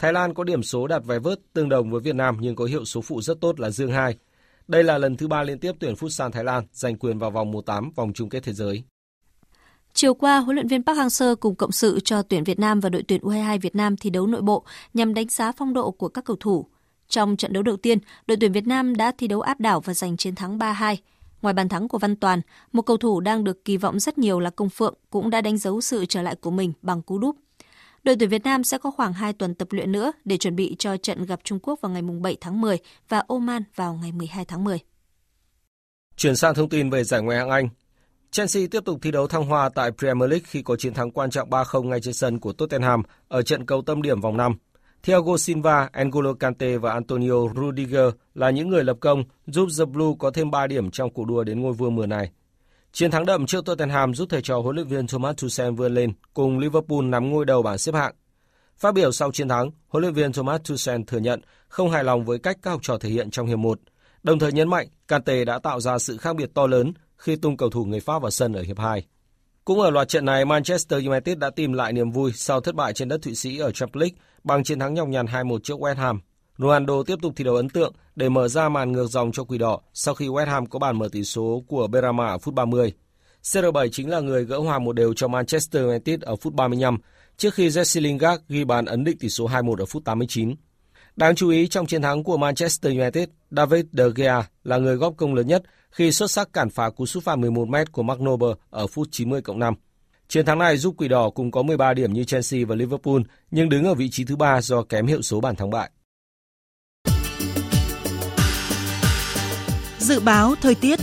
Thái Lan có điểm số đạt vé vớt tương đồng với Việt Nam nhưng có hiệu số phụ rất tốt là dương 2. Đây là lần thứ ba liên tiếp tuyển Futsal Thái Lan giành quyền vào vòng 1/8 vòng chung kết thế giới. Chiều qua, huấn luyện viên Park Hang-seo cùng cộng sự cho tuyển Việt Nam và đội tuyển U22 Việt Nam thi đấu nội bộ nhằm đánh giá phong độ của các cầu thủ. Trong trận đấu đầu tiên, đội tuyển Việt Nam đã thi đấu áp đảo và giành chiến thắng 3-2. Ngoài bàn thắng của Văn Toàn, một cầu thủ đang được kỳ vọng rất nhiều là Công Phượng cũng đã đánh dấu sự trở lại của mình bằng cú đúp Đội tuyển Việt Nam sẽ có khoảng 2 tuần tập luyện nữa để chuẩn bị cho trận gặp Trung Quốc vào ngày 7 tháng 10 và Oman vào ngày 12 tháng 10. Chuyển sang thông tin về giải Ngoại hạng Anh. Chelsea tiếp tục thi đấu thăng hoa tại Premier League khi có chiến thắng quan trọng 3-0 ngay trên sân của Tottenham ở trận cầu tâm điểm vòng 5. Thiago Silva, N'Golo Kante và Antonio Rudiger là những người lập công giúp The Blue có thêm 3 điểm trong cuộc đua đến ngôi vua mùa này. Chiến thắng đậm trước Tottenham giúp thầy trò huấn luyện viên Thomas Tuchel vươn lên cùng Liverpool nắm ngôi đầu bảng xếp hạng. Phát biểu sau chiến thắng, huấn luyện viên Thomas Tuchel thừa nhận không hài lòng với cách các học trò thể hiện trong hiệp 1, đồng thời nhấn mạnh Kante đã tạo ra sự khác biệt to lớn khi tung cầu thủ người Pháp vào sân ở hiệp 2. Cũng ở loạt trận này, Manchester United đã tìm lại niềm vui sau thất bại trên đất Thụy Sĩ ở Champions League bằng chiến thắng nhọc nhằn 2-1 trước West Ham. Ronaldo tiếp tục thi đấu ấn tượng để mở ra màn ngược dòng cho Quỷ Đỏ sau khi West Ham có bàn mở tỷ số của Berama ở phút 30. CR7 chính là người gỡ hòa một đều cho Manchester United ở phút 35 trước khi Jesse Lingard ghi bàn ấn định tỷ số 2-1 ở phút 89. Đáng chú ý trong chiến thắng của Manchester United, David De Gea là người góp công lớn nhất khi xuất sắc cản phá cú sút phạt 11m của Mark Noble ở phút 90 cộng 5. Chiến thắng này giúp Quỷ Đỏ cùng có 13 điểm như Chelsea và Liverpool nhưng đứng ở vị trí thứ ba do kém hiệu số bàn thắng bại. Dự báo thời tiết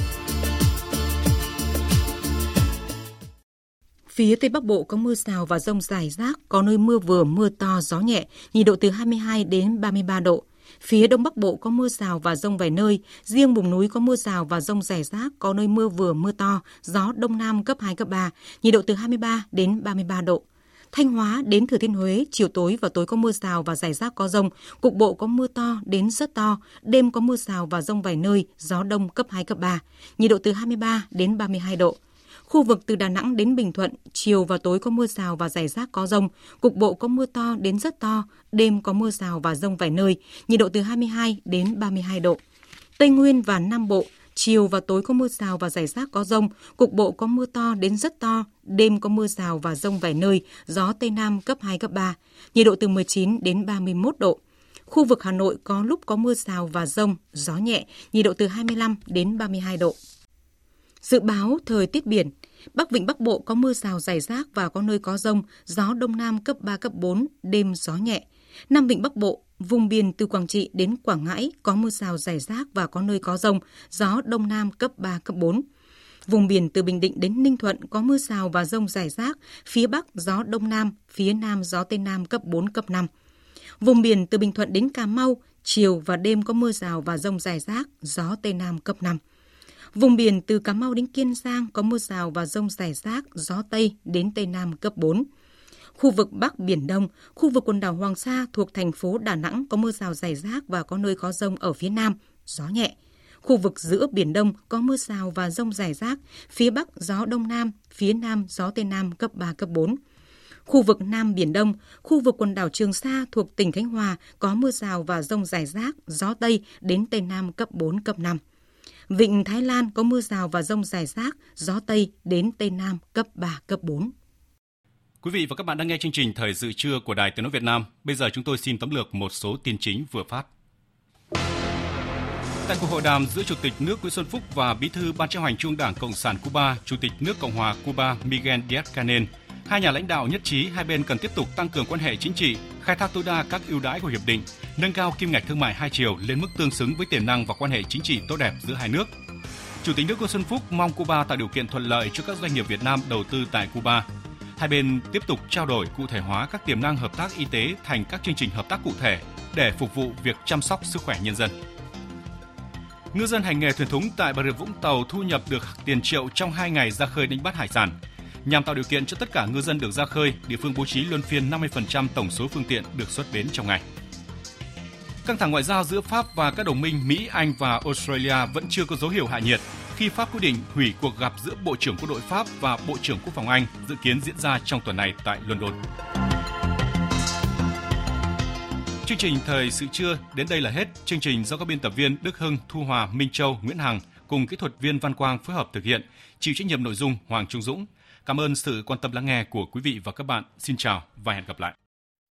Phía Tây Bắc Bộ có mưa rào và rông rải rác, có nơi mưa vừa mưa to, gió nhẹ, nhiệt độ từ 22 đến 33 độ. Phía Đông Bắc Bộ có mưa rào và rông vài nơi, riêng vùng núi có mưa rào và rông rải rác, có nơi mưa vừa mưa to, gió Đông Nam cấp 2, cấp 3, nhiệt độ từ 23 đến 33 độ. Thanh Hóa đến Thừa Thiên Huế, chiều tối và tối có mưa rào và rải rác có rông, cục bộ có mưa to đến rất to, đêm có mưa rào và rông vài nơi, gió đông cấp 2, cấp 3, nhiệt độ từ 23 đến 32 độ. Khu vực từ Đà Nẵng đến Bình Thuận, chiều và tối có mưa rào và rải rác có rông, cục bộ có mưa to đến rất to, đêm có mưa rào và rông vài nơi, nhiệt độ từ 22 đến 32 độ. Tây Nguyên và Nam Bộ, chiều và tối có mưa rào và rải rác có rông, cục bộ có mưa to đến rất to, đêm có mưa rào và rông vài nơi, gió Tây Nam cấp 2, cấp 3, nhiệt độ từ 19 đến 31 độ. Khu vực Hà Nội có lúc có mưa rào và rông, gió nhẹ, nhiệt độ từ 25 đến 32 độ. Dự báo thời tiết biển, Bắc Vịnh Bắc Bộ có mưa rào rải rác và có nơi có rông, gió Đông Nam cấp 3, cấp 4, đêm gió nhẹ. Nam Vịnh Bắc Bộ Vùng biển từ Quảng Trị đến Quảng Ngãi có mưa rào rải rác và có nơi có rông, gió đông nam cấp 3, cấp 4. Vùng biển từ Bình Định đến Ninh Thuận có mưa rào và rông rải rác, phía Bắc gió Đông Nam, phía Nam gió Tây Nam cấp 4, cấp 5. Vùng biển từ Bình Thuận đến Cà Mau, chiều và đêm có mưa rào và rông rải rác, gió Tây Nam cấp 5. Vùng biển từ Cà Mau đến Kiên Giang có mưa rào và rông rải rác, gió Tây đến Tây Nam cấp 4. Khu vực Bắc Biển Đông, khu vực quần đảo Hoàng Sa thuộc thành phố Đà Nẵng có mưa rào rải rác và có nơi có rông ở phía Nam, gió nhẹ. Khu vực giữa Biển Đông có mưa rào và rông rải rác, phía Bắc gió Đông Nam, phía Nam gió Tây Nam cấp 3, cấp 4. Khu vực Nam Biển Đông, khu vực quần đảo Trường Sa thuộc tỉnh Khánh Hòa có mưa rào và rông rải rác, gió Tây đến Tây Nam cấp 4, cấp 5. Vịnh Thái Lan có mưa rào và rông rải rác, gió Tây đến Tây Nam cấp 3, cấp 4. Quý vị và các bạn đang nghe chương trình Thời sự trưa của Đài Tiếng Nói Việt Nam. Bây giờ chúng tôi xin tóm lược một số tin chính vừa phát. Tại cuộc hội đàm giữa Chủ tịch nước Nguyễn Xuân Phúc và Bí thư Ban chấp hành Trung Đảng Cộng sản Cuba, Chủ tịch nước Cộng hòa Cuba Miguel Díaz-Canel, hai nhà lãnh đạo nhất trí hai bên cần tiếp tục tăng cường quan hệ chính trị, khai thác tối đa các ưu đãi của hiệp định, nâng cao kim ngạch thương mại hai chiều lên mức tương xứng với tiềm năng và quan hệ chính trị tốt đẹp giữa hai nước. Chủ tịch nước Nguyễn Xuân Phúc mong Cuba tạo điều kiện thuận lợi cho các doanh nghiệp Việt Nam đầu tư tại Cuba. Hai bên tiếp tục trao đổi cụ thể hóa các tiềm năng hợp tác y tế thành các chương trình hợp tác cụ thể để phục vụ việc chăm sóc sức khỏe nhân dân. Ngư dân hành nghề thuyền thúng tại Bà Rịa Vũng Tàu thu nhập được tiền triệu trong 2 ngày ra khơi đánh bắt hải sản. Nhằm tạo điều kiện cho tất cả ngư dân được ra khơi, địa phương bố trí luân phiên 50% tổng số phương tiện được xuất bến trong ngày. Căng thẳng ngoại giao giữa Pháp và các đồng minh Mỹ, Anh và Australia vẫn chưa có dấu hiệu hạ nhiệt khi Pháp quyết định hủy cuộc gặp giữa Bộ trưởng Quốc đội Pháp và Bộ trưởng Quốc phòng Anh dự kiến diễn ra trong tuần này tại London. Chương trình Thời sự trưa đến đây là hết. Chương trình do các biên tập viên Đức Hưng, Thu Hòa, Minh Châu, Nguyễn Hằng cùng kỹ thuật viên Văn Quang phối hợp thực hiện. Chịu trách nhiệm nội dung Hoàng Trung Dũng. Cảm ơn sự quan tâm lắng nghe của quý vị và các bạn. Xin chào và hẹn gặp lại.